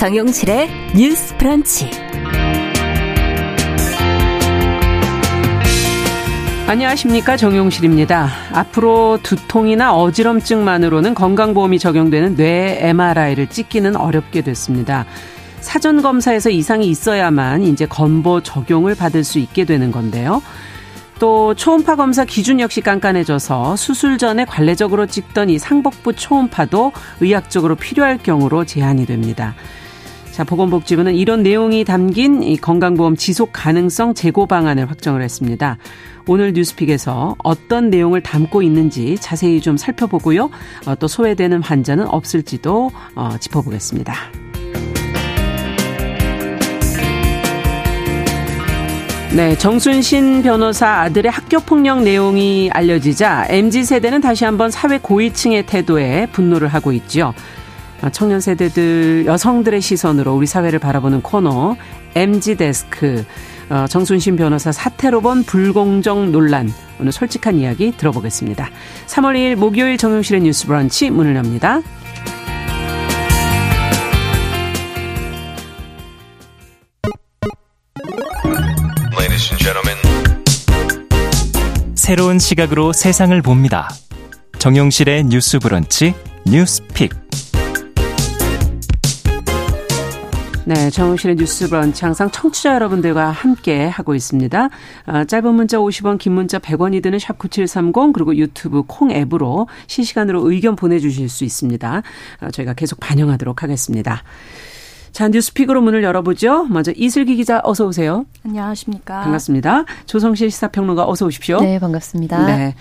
정용실의 뉴스 프런치. 안녕하십니까 정용실입니다. 앞으로 두통이나 어지럼증만으로는 건강보험이 적용되는 뇌 MRI를 찍기는 어렵게 됐습니다. 사전 검사에서 이상이 있어야만 이제 건보 적용을 받을 수 있게 되는 건데요. 또 초음파 검사 기준 역시 깐깐해져서 수술 전에 관례적으로 찍던 이 상복부 초음파도 의학적으로 필요할 경우로 제한이 됩니다. 자, 보건복지부는 이런 내용이 담긴 이 건강보험 지속 가능성 제고 방안을 확정을 했습니다. 오늘 뉴스픽에서 어떤 내용을 담고 있는지 자세히 좀 살펴보고요. 어, 또 소외되는 환자는 없을지도 어, 짚어보겠습니다. 네, 정순신 변호사 아들의 학교 폭력 내용이 알려지자 MZ 세대는 다시 한번 사회 고위층의 태도에 분노를 하고 있죠. 청년 세대들 여성들의 시선으로 우리 사회를 바라보는 코너 MZ 데스크 어, 정순신 변호사 사태로 본 불공정 논란 오늘 솔직한 이야기 들어보겠습니다. 3월 2일 목요일 정용실의 뉴스 브런치 문을 엽니다. 새로운 시각으로 세상을 봅니다. 정용실의 뉴스 브런치 뉴스 픽. 네, 정용실의 뉴스 브런치 항상 청취자 여러분들과 함께 하고 있습니다. 어, 짧은 문자 50원, 긴 문자 100원이 드는 샵 9730 그리고 유튜브 콩 앱으로 실시간으로 의견 보내주실 수 있습니다. 어, 저희가 계속 반영하도록 하겠습니다. 자, 뉴스픽으로 문을 열어보죠. 먼저 이슬기 기자 어서 오세요. 안녕하십니까. 반갑습니다. 조성실 시사평론가 어서 오십시오. 네, 반갑습니다. 네.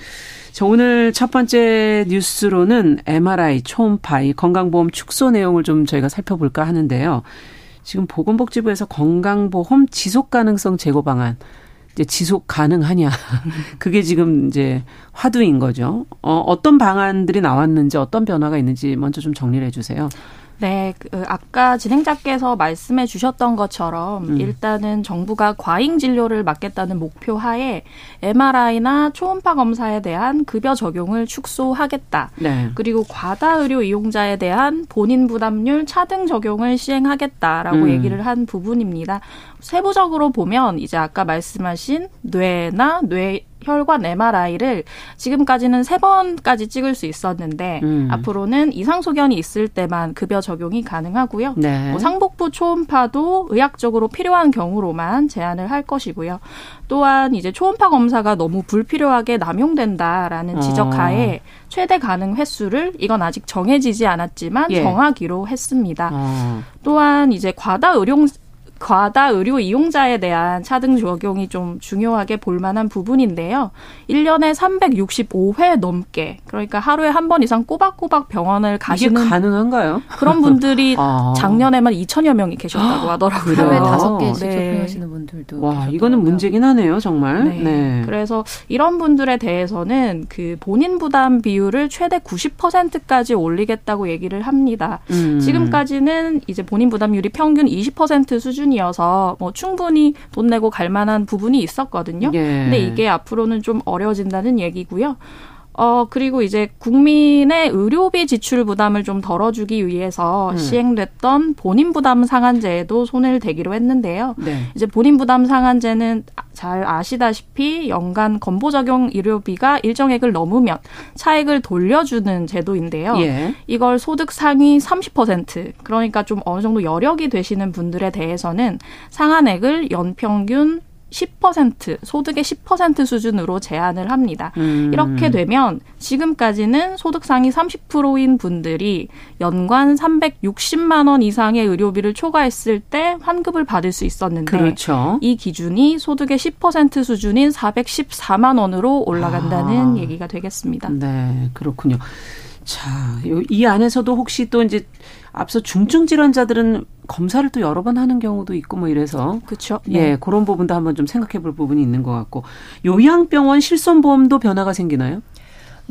자, 오늘 첫 번째 뉴스로는 MRI, 초음파, 이 건강보험 축소 내용을 좀 저희가 살펴볼까 하는데요. 지금 보건복지부에서 건강보험 지속 가능성 제고 방안 이제 지속 가능하냐. 그게 지금 이제 화두인 거죠. 어, 어떤 방안들이 나왔는지 어떤 변화가 있는지 먼저 좀 정리를 해 주세요. 네, 그 아까 진행자께서 말씀해 주셨던 것처럼 음. 일단은 정부가 과잉 진료를 막겠다는 목표 하에 MRI나 초음파 검사에 대한 급여 적용을 축소하겠다. 네. 그리고 과다 의료 이용자에 대한 본인 부담률 차등 적용을 시행하겠다라고 음. 얘기를 한 부분입니다. 세부적으로 보면 이제 아까 말씀하신 뇌나 뇌 혈관 MRI를 지금까지는 세 번까지 찍을 수 있었는데 음. 앞으로는 이상 소견이 있을 때만 급여 적용이 가능하고요. 네. 뭐 상복부 초음파도 의학적으로 필요한 경우로만 제한을 할 것이고요. 또한 이제 초음파 검사가 너무 불필요하게 남용된다라는 지적하에 어. 최대 가능 횟수를 이건 아직 정해지지 않았지만 예. 정하기로 했습니다. 어. 또한 이제 과다 의료 과다 의료 이용자에 대한 차등 적용이 좀 중요하게 볼 만한 부분인데요. 1년에 365회 넘게 그러니까 하루에 한 번 이상 꼬박꼬박 병원을 가시는 이게 가능한가요? 그런 분들이 아. 작년에만 2천여 명이 계셨다고 하더라고요. 하루에 다섯 개씩 네. 접종하시는 분들도 와, 계셨더라고요. 이거는 문제긴 하네요, 정말. 네. 네. 그래서 이런 분들에 대해서는 그 본인 부담 비율을 최대 90%까지 올리겠다고 얘기를 합니다. 음. 지금까지는 이제 본인 부담률이 평균 20% 수준 수준이어서 뭐 충분히 돈 내고 갈 만한 부분이 있었거든요. 예. 근데 이게 앞으로는 좀 어려진다는 얘기고요. 어, 그리고 이제 국민의 의료비 지출 부담을 좀 덜어주기 위해서 음. 시행됐던 본인 부담 상한제에도 손을 대기로 했는데요. 네. 이제 본인 부담 상한제는 잘 아시다시피 연간 건보 적용 의료비가 일정액을 넘으면 차액을 돌려주는 제도인데요. 예. 이걸 소득 상위 30% 그러니까 좀 어느 정도 여력이 되시는 분들에 대해서는 상한액을 연평균 10% 소득의 10% 수준으로 제한을 합니다. 음. 이렇게 되면 지금까지는 소득 상위 30%인 분들이 연간 360만 원 이상의 의료비를 초과했을 때 환급을 받을 수 있었는데 그렇죠. 이 기준이 소득의 10% 수준인 414만 원으로 올라간다는 아. 얘기가 되겠습니다. 네, 그렇군요. 자, 이 안에서도 혹시 또 이제 앞서 중증 질환자들은 검사를 또 여러 번 하는 경우도 있고 뭐 이래서 그렇죠. 네. 예, 그런 부분도 한번 좀 생각해 볼 부분이 있는 것 같고 요양병원 실손보험도 변화가 생기나요?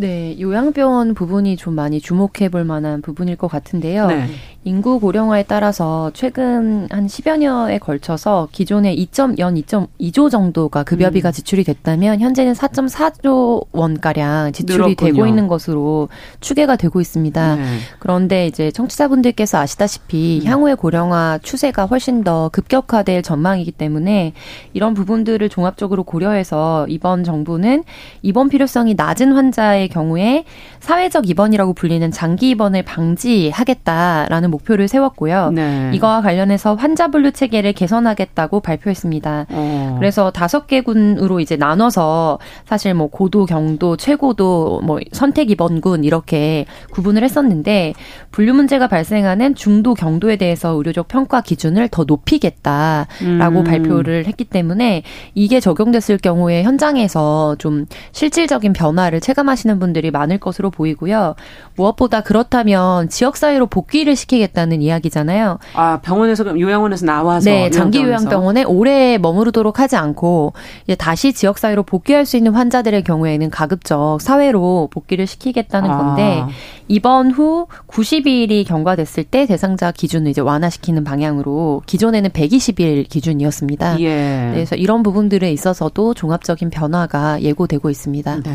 네, 요양병원 부분이 좀 많이 주목해 볼 만한 부분일 것 같은데요. 네. 인구 고령화에 따라서 최근 한 10여 년에 걸쳐서 기존의 2점, 연 2.2조 정도가 급여비가 음. 지출이 됐다면 현재는 4.4조 원가량 지출이 늘었군요. 되고 있는 것으로 추계가 되고 있습니다. 네. 그런데 이제 청취자분들께서 아시다시피 음. 향후의 고령화 추세가 훨씬 더 급격화될 전망이기 때문에 이런 부분들을 종합적으로 고려해서 이번 정부는 입원 필요성이 낮은 환자의 경우에 사회적 입원이라고 불리는 장기 입원을 방지하겠다라는 목표를 세웠고요. 네. 이거와 관련해서 환자 분류 체계를 개선하겠다고 발표했습니다. 어. 그래서 다섯 개 군으로 이제 나눠서 사실 뭐 고도, 경도, 최고도, 뭐 선택 입원군 이렇게 구분을 했었는데 분류 문제가 발생하는 중도, 경도에 대해서 의료적 평가 기준을 더 높이겠다라고 음. 발표를 했기 때문에 이게 적용됐을 경우에 현장에서 좀 실질적인 변화를 체감하시는 분들이 많을 것으로 보이고요. 무엇보다 그렇다면 지역사회로 복귀를 시키겠다는 이야기잖아요. 아, 병원에서 요양원에서 나와서 네, 장기 요양병원에 오래 머무르도록 하지 않고 이제 다시 지역사회로 복귀할 수 있는 환자들의 경우에는 가급적 사회로 복귀를 시키겠다는 건데 아. 입원 후 90일이 경과됐을 때 대상자 기준을 이제 완화시키는 방향으로 기존에는 120일 기준이었습니다. 예. 그래서 이런 부분들에 있어서도 종합적인 변화가 예고되고 있습니다. 네.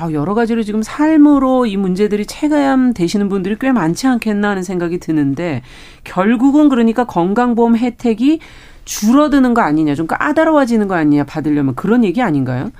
아, 여러 가지로 지금 삶으로 이 문제들이 체감되시는 분들이 꽤 많지 않겠나 하는 생각이 드는데 결국은 그러니까 건강보험 혜택이 줄어드는 거 아니냐, 좀 까다로워지는 거 아니냐 받으려면 그런 얘기 아닌가요?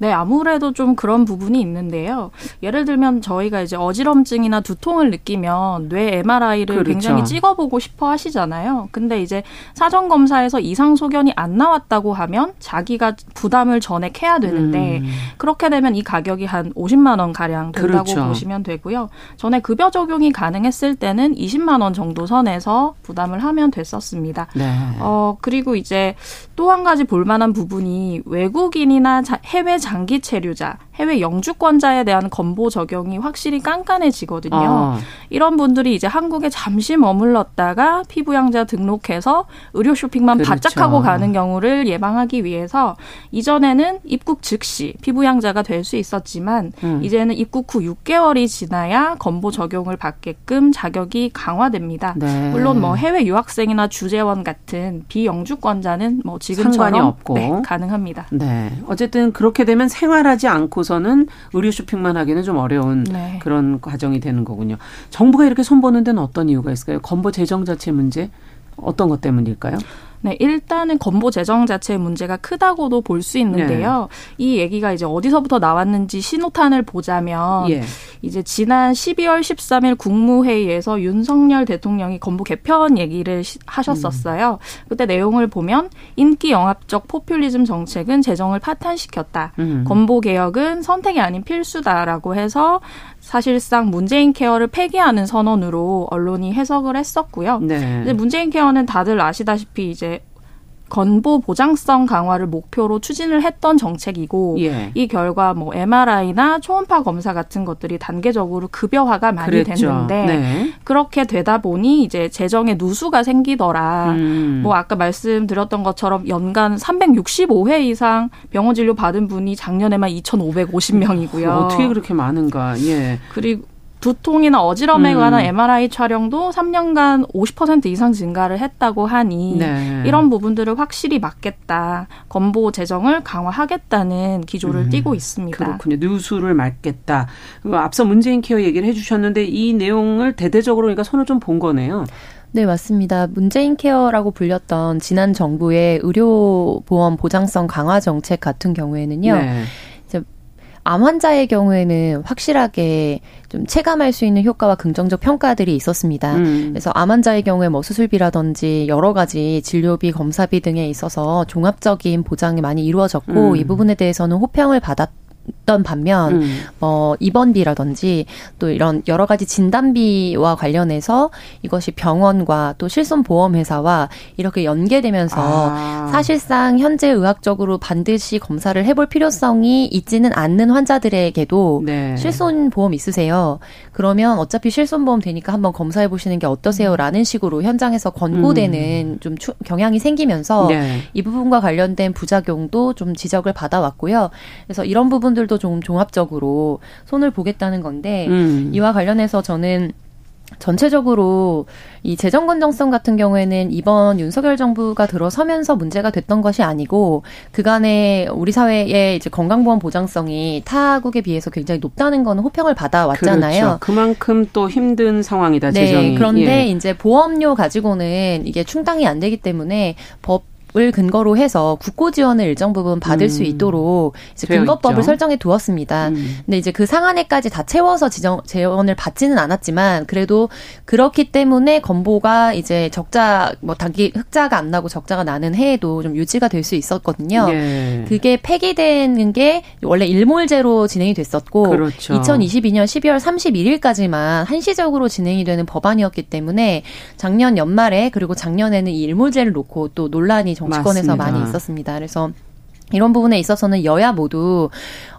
네, 아무래도 좀 그런 부분이 있는데요. 예를 들면 저희가 이제 어지럼증이나 두통을 느끼면 뇌 MRI를 그렇죠. 굉장히 찍어보고 싶어 하시잖아요. 근데 이제 사전 검사에서 이상 소견이 안 나왔다고 하면 자기가 부담을 전액해야 되는데 음. 그렇게 되면 이 가격이 한 50만 원 가량 된다고 그렇죠. 보시면 되고요. 전에 급여 적용이 가능했을 때는 20만 원 정도 선에서 부담을 하면 됐었습니다. 네. 어 그리고 이제 또 한 가지 볼만한 부분이 외국인이나 해외 장기 체류자, 해외 영주권자에 대한 건보 적용이 확실히 깐깐해지거든요. 아. 이런 분들이 이제 한국에 잠시 머물렀다가 피부양자 등록해서 의료 쇼핑만 그렇죠. 바짝 하고 가는 경우를 예방하기 위해서 이전에는 입국 즉시 피부양자가 될 수 있었지만 음. 이제는 입국 후 6개월이 지나야 건보 적용을 받게끔 자격이 강화됩니다. 네. 물론 뭐 해외 유학생이나 주재원 같은 비영주권자는 뭐 지금처럼 네, 가능합니다. 네. 어쨌든 그렇게 되면 생활하지 않고서 는 의료 쇼핑만 하기는 좀 어려운 네. 그런 과정이 되는 거군요. 정부가 이렇게 손보는 데는 어떤 이유가 있을까요? 건보 재정 자체 문제 어떤 것 때문일까요? 네, 일단은 건보 재정 자체의 문제가 크다고도 볼 수 있는데요. 네. 이 얘기가 이제 어디서부터 나왔는지 신호탄을 보자면 예. 이제 지난 12월 13일 국무회의에서 윤석열 대통령이 건보 개편 얘기를 하셨었어요. 음. 그때 내용을 보면 인기 영합적 포퓰리즘 정책은 재정을 파탄시켰다. 음. 건보 개혁은 선택이 아닌 필수다라고 해서 사실상 문재인 케어를 폐기하는 선언으로 언론이 해석을 했었고요. 네. 이제 문재인 케어는 다들 아시다시피 이제 건보 보장성 강화를 목표로 추진을 했던 정책이고 예. 이 결과 뭐 MRI나 초음파 검사 같은 것들이 단계적으로 급여화가 많이 그랬죠. 됐는데 네. 그렇게 되다 보니 이제 재정에 누수가 생기더라. 음. 뭐 아까 말씀드렸던 것처럼 연간 365회 이상 병원 진료 받은 분이 작년에만 2,550명이고요. 어떻게 그렇게 많은가? 예. 그리고 두통이나 어지럼에 음. 관한 MRI 촬영도 3년간 50% 이상 증가를 했다고 하니 네. 이런 부분들을 확실히 막겠다. 건보 재정을 강화하겠다는 기조를 음. 띠고 있습니다. 그렇군요. 누수를 막겠다. 앞서 문재인 케어 얘기를 해주셨는데 이 내용을 대대적으로 그러니까 손을 좀 본 거네요. 네, 맞습니다. 문재인 케어라고 불렸던 지난 정부의 의료보험 보장성 강화 정책 같은 경우에는요. 네. 암 환자의 경우에는 확실하게 좀 체감할 수 있는 효과와 긍정적 평가들이 있었습니다. 음. 그래서 암 환자의 경우에 뭐 수술비라든지 여러 가지 진료비, 검사비 등에 있어서 종합적인 보장이 많이 이루어졌고 음. 이 부분에 대해서는 호평을 받았 던 반면 음. 뭐 입원비라든지 또 이런 여러 가지 진단비와 관련해서 이것이 병원과 또 실손보험회사와 이렇게 연계되면서 아. 사실상 현재 의학적으로 반드시 검사를 해볼 필요성이 있지는 않는 환자들에게도 네. 실손보험 있으세요. 그러면 어차피 실손보험 되니까 한번 검사해 보시는 게 어떠세요라는 식으로 현장에서 권고되는 음. 좀 추, 경향이 생기면서 네. 이 부분과 관련된 부작용도 좀 지적을 받아왔고요. 그래서 이런 부분들도 좀 종합적으로 손을 보겠다는 건데 음. 이와 관련해서 저는 전체적으로 이 재정 건정성 같은 경우에는 이번 윤석열 정부가 들어서면서 문제가 됐던 것이 아니고 그간에 우리 사회의 이제 건강보험 보장성이 타국에 비해서 굉장히 높다는 거는 호평을 받아왔잖아요. 그렇죠. 그만큼 또 힘든 상황이다. 네, 재정이. 그런데 예. 이제 보험료 가지고는 이게 충당이 안 되기 때문에 법 을 근거로 해서 국고 지원을 일정 부분 받을 음. 수 있도록 이제 근거법을 설정해 두었습니다. 음. 근데 이제 그 상한에까지 다 채워서 지정 재원을 받지는 않았지만 그래도 그렇기 때문에 건보가 이제 적자 뭐 단기 흑자가 안 나고 적자가 나는 해에도 좀 유지가 될 수 있었거든요. 예. 그게 폐기되는 게 원래 일몰제로 진행이 됐었고 그렇죠. 2022년 12월 31일까지만 한시적으로 진행이 되는 법안이었기 때문에 작년 연말에 그리고 작년에는 이 일몰제를 놓고 또 논란이 정치권에서 맞습니다. 많이 있었습니다. 그래서 이런 부분에 있어서는 여야 모두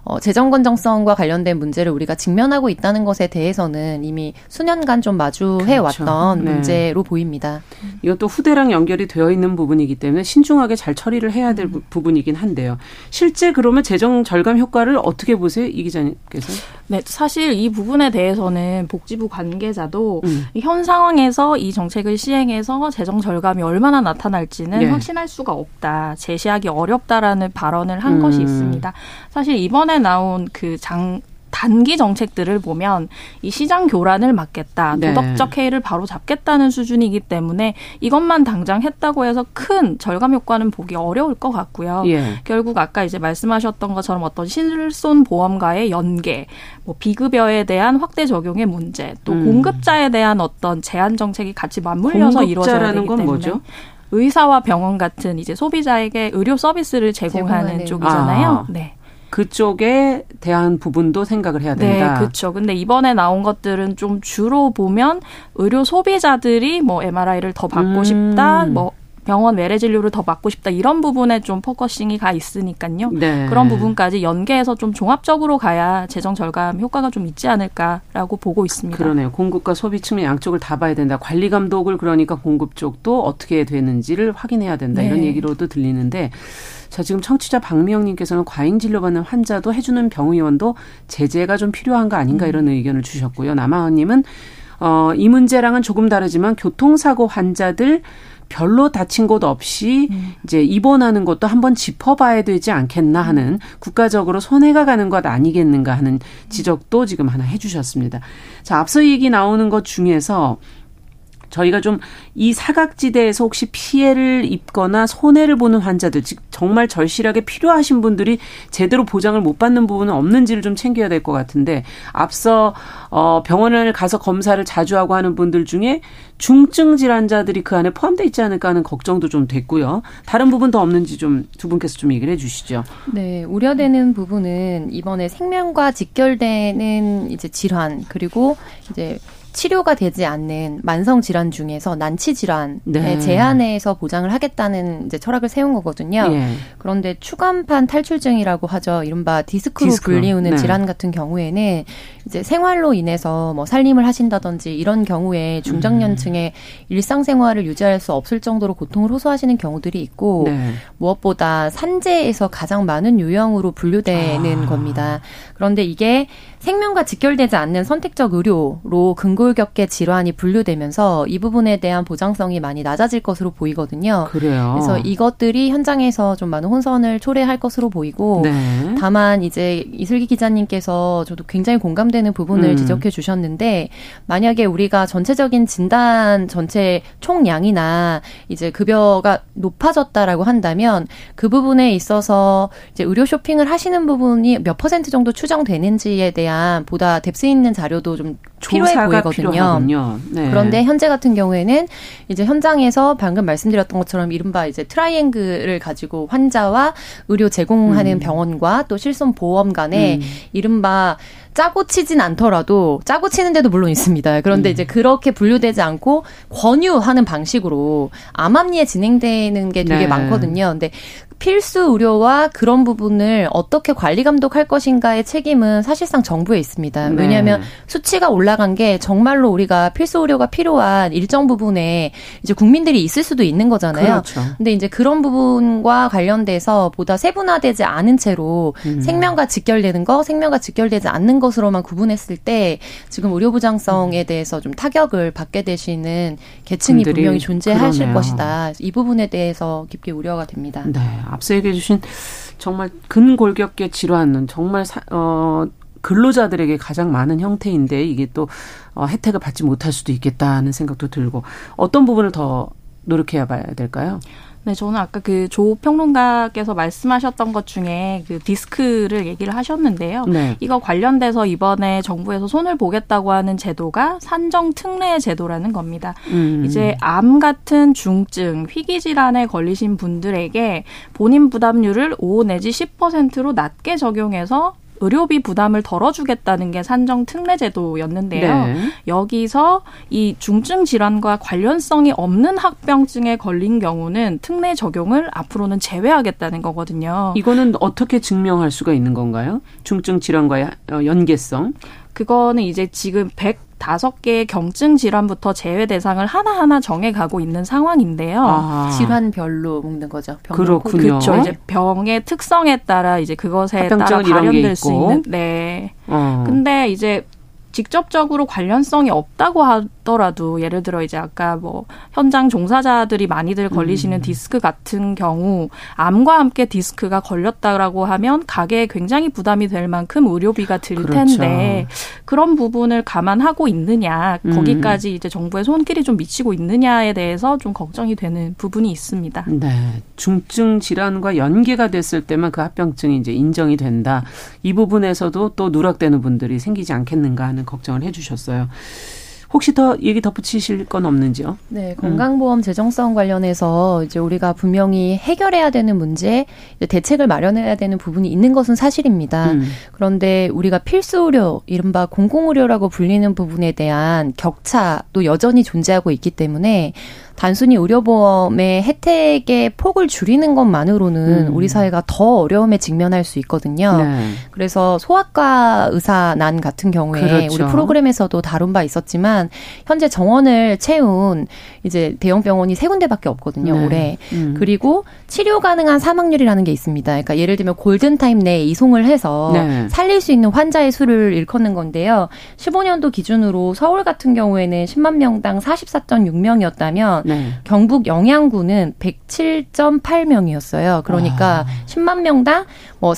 어, 재정 건정성과 관련된 문제를 우리가 직면하고 있다는 것에 대해서는 이미 수년간 좀 마주해 그렇죠. 왔던 네. 문제로 보입니다. 이것도 후대랑 연결이 되어 있는 부분이기 때문에 신중하게 잘 처리를 해야 될 음. 부분이긴 한데요. 실제 그러면 재정 절감 효과를 어떻게 보세요, 이 기자님께서? 네, 사실 이 부분에 대해서는 복지부 관계자도 음. 현 상황에서 이 정책을 시행해서 재정 절감이 얼마나 나타날지는 네. 확신할 수가 없다, 제시하기 어렵다라는 발언을 한 음. 것이 있습니다. 사실 이번에 나온 그 장, 단기 정책들을 보면 이 시장 교란을 막겠다, 네. 도덕적 해이를 바로 잡겠다는 수준이기 때문에 이것만 당장 했다고 해서 큰 절감 효과는 보기 어려울 것 같고요. 예. 결국 아까 이제 말씀하셨던 것처럼 어떤 실손 보험과의 연계, 뭐 비급여에 대한 확대 적용의 문제, 또 음. 공급자에 대한 어떤 제한 정책이 같이 맞물려서 이루어져야 되기 때문에 뭐죠? 의사와 병원 같은 이제 소비자에게 의료 서비스를 제공하는 쪽이잖아요. 아. 네. 그쪽에 대한 부분도 생각을 해야 된다. 네, 그렇죠. 근데 이번에 나온 것들은 좀 주로 보면 의료 소비자들이 뭐 MRI를 더 받고 음. 싶다, 뭐 병원 외래 진료를 더 받고 싶다 이런 부분에 좀 focusing이 가 있으니까요. 네. 그런 부분까지 연계해서 좀 종합적으로 가야 재정 절감 효과가 좀 있지 않을까라고 보고 있습니다. 그러네요. 공급과 소비 측면 양쪽을 다 봐야 된다. 관리 감독을 그러니까 공급 쪽도 어떻게 되는지를 확인해야 된다. 네. 이런 얘기로도 들리는데 자, 지금 청취자 박미영님께서는 과잉 진료받는 환자도 해주는 병의원도 제재가 좀 필요한 거 아닌가 이런 의견을 주셨고요. 남아원님은 어, 이 문제랑은 조금 다르지만 교통사고 환자들 별로 다친 곳 없이 음. 이제 입원하는 것도 한번 짚어봐야 되지 않겠나 하는 국가적으로 손해가 가는 것 아니겠는가 하는 지적도 지금 하나 해주셨습니다. 자, 앞서 얘기 나오는 것 중에서 저희가 좀 이 사각지대에서 혹시 피해를 입거나 손해를 보는 환자들, 즉 정말 절실하게 필요하신 분들이 제대로 보장을 못 받는 부분은 없는지를 좀 챙겨야 될 것 같은데 앞서 어 병원을 가서 검사를 자주 하고 하는 분들 중에 중증 질환자들이 그 안에 포함되어 있지 않을까 하는 걱정도 좀 됐고요. 다른 부분 도 없는지 좀 두 분께서 좀 얘기를 해 주시죠. 네, 우려되는 부분은 이번에 생명과 직결되는 이제 질환 그리고 이제 치료가 되지 않는 만성 질환 중에서 난치 질환의 네. 제한에서 보장을 하겠다는 이제 철학을 세운 거거든요. 예. 그런데 추간판 탈출증이라고 하죠. 이른바 디스크로 디스크. 불리우는 네. 질환 같은 경우에는 이제 생활로 인해서 뭐 살림을 하신다든지 이런 경우에 중장년층의 음. 일상생활을 유지할 수 없을 정도로 고통을 호소하시는 경우들이 있고 네. 무엇보다 산재에서 가장 많은 유형으로 분류되는 아. 겁니다. 그런데 이게 생명과 직결되지 않는 선택적 의료로 근골격계 질환이 분류되면서 이 부분에 대한 보장성이 많이 낮아질 것으로 보이거든요. 그래요. 그래서 이것들이 현장에서 좀 많은 혼선을 초래할 것으로 보이고 네. 다만 이제 이슬기 기자님께서 저도 굉장히 공감되는 부분을 음. 지적해 주셨는데 만약에 우리가 전체적인 진단 전체 총량이나 이제 급여가 높아졌다라고 한다면 그 부분에 있어서 이제 의료 쇼핑을 하시는 부분이 몇 퍼센트 정도 추정되는지에 대한 대한 보다 depth 있는 자료도 좀 필요해 보이거든요. 네. 그런데 현재 같은 경우에는 이제 현장에서 방금 말씀드렸던 것처럼 이른바 이제 트라이앵글을 가지고 환자와 의료 제공하는 음. 병원과 또 실손 보험 간에 음. 이른바 짜고 치진 않더라도 짜고 치는 데도 물론 있습니다. 그런데 음. 이제 그렇게 분류되지 않고 권유하는 방식으로 암암리에 진행되는 게 되게 네. 많거든요. 근데 필수 의료와 그런 부분을 어떻게 관리 감독할 것인가의 책임은 사실상 정부에 있습니다. 네. 왜냐하면 수치가 올라간 게 정말로 우리가 필수 의료가 필요한 일정 부분에 이제 국민들이 있을 수도 있는 거잖아요. 그렇죠. 근데 이제 그런 부분과 관련돼서 보다 세분화되지 않은 채로 음. 생명과 직결되는 거, 생명과 직결되지 않는 것으로만 구분했을 때 지금 의료 부장성에 대해서 좀 타격을 받게 되시는 계층이 분명히 존재하실 그러네요. 것이다. 이 부분에 대해서 깊게 우려가 됩니다. 네. 앞서 얘기해 주신 정말 근골격계 질환은 정말 사, 어 근로자들에게 가장 많은 형태인데 이게 또 어, 혜택을 받지 못할 수도 있겠다는 생각도 들고 어떤 부분을 더 노력해야 봐야 될까요? 네, 저는 아까 그 조 평론가께서 말씀하셨던 것 중에 그 디스크를 얘기를 하셨는데요. 네. 이거 관련돼서 이번에 정부에서 손을 보겠다고 하는 제도가 산정 특례 제도라는 겁니다. 음. 이제 암 같은 중증, 희귀 질환에 걸리신 분들에게 본인 부담률을 5 내지 10%로 낮게 적용해서 의료비 부담을 덜어주겠다는 게 산정 특례 제도였는데요. 네. 여기서 이 중증 질환과 관련성이 없는 합병증에 걸린 경우는 특례 적용을 앞으로는 제외하겠다는 거거든요. 이거는 어떻게 증명할 수가 있는 건가요? 중증 질환과의 어, 연계성? 그거는 이제 지금 100 다섯 개의 경증 질환부터 제외 대상을 하나하나 정해가고 있는 상황인데요. 아. 질환별로 먹는 거죠. 그렇군요. 그렇죠. 이제 병의 특성에 따라 이제 그것에 따라 발현될 수 있는. 네. 어. 근데 이제 직접적으로 관련성이 없다고 하더라도 예를 들어 이제 아까 뭐 현장 종사자들이 많이들 걸리시는 음. 디스크 같은 경우 암과 함께 디스크가 걸렸다라고 하면 가게에 굉장히 부담이 될 만큼 의료비가 들 그렇죠. 텐데 그런 부분을 감안하고 있느냐 음. 거기까지 이제 정부의 손길이 좀 미치고 있느냐에 대해서 좀 걱정이 되는 부분이 있습니다. 네. 중증 질환과 연계가 됐을 때만 그 합병증이 이제 인정이 된다. 이 부분에서도 또 누락되는 분들이 생기지 않겠는가 하는 걱정을 해주셨어요. 혹시 더 얘기 덧붙이실 건 없는지요? 네, 건강보험 재정성 관련해서 이제 우리가 분명히 해결해야 되는 문제, 대책을 마련해야 되는 부분이 있는 것은 사실입니다. 음. 그런데 우리가 필수 의료, 이른바 공공의료라고 불리는 부분에 대한 격차도 여전히 존재하고 있기 때문에 단순히 의료보험의 혜택의 폭을 줄이는 것만으로는 음. 우리 사회가 더 어려움에 직면할 수 있거든요. 네. 그래서 소아과 의사 난 같은 경우에 그렇죠. 우리 프로그램에서도 다룬 바 있었지만 현재 정원을 채운 이제 대형 병원이 세 군데밖에 없거든요. 네. 올해. 음. 그리고 치료 가능한 사망률이라는 게 있습니다. 그러니까 예를 들면 골든 타임 내에 이송을 해서 네. 살릴 수 있는 환자의 수를 일컫는 건데요. 15년도 기준으로 서울 같은 경우에는 10만 명당 44.6명이었다면 네. 경북 영양구는 107.8명이었어요. 그러니까 아. 10만 명당 뭐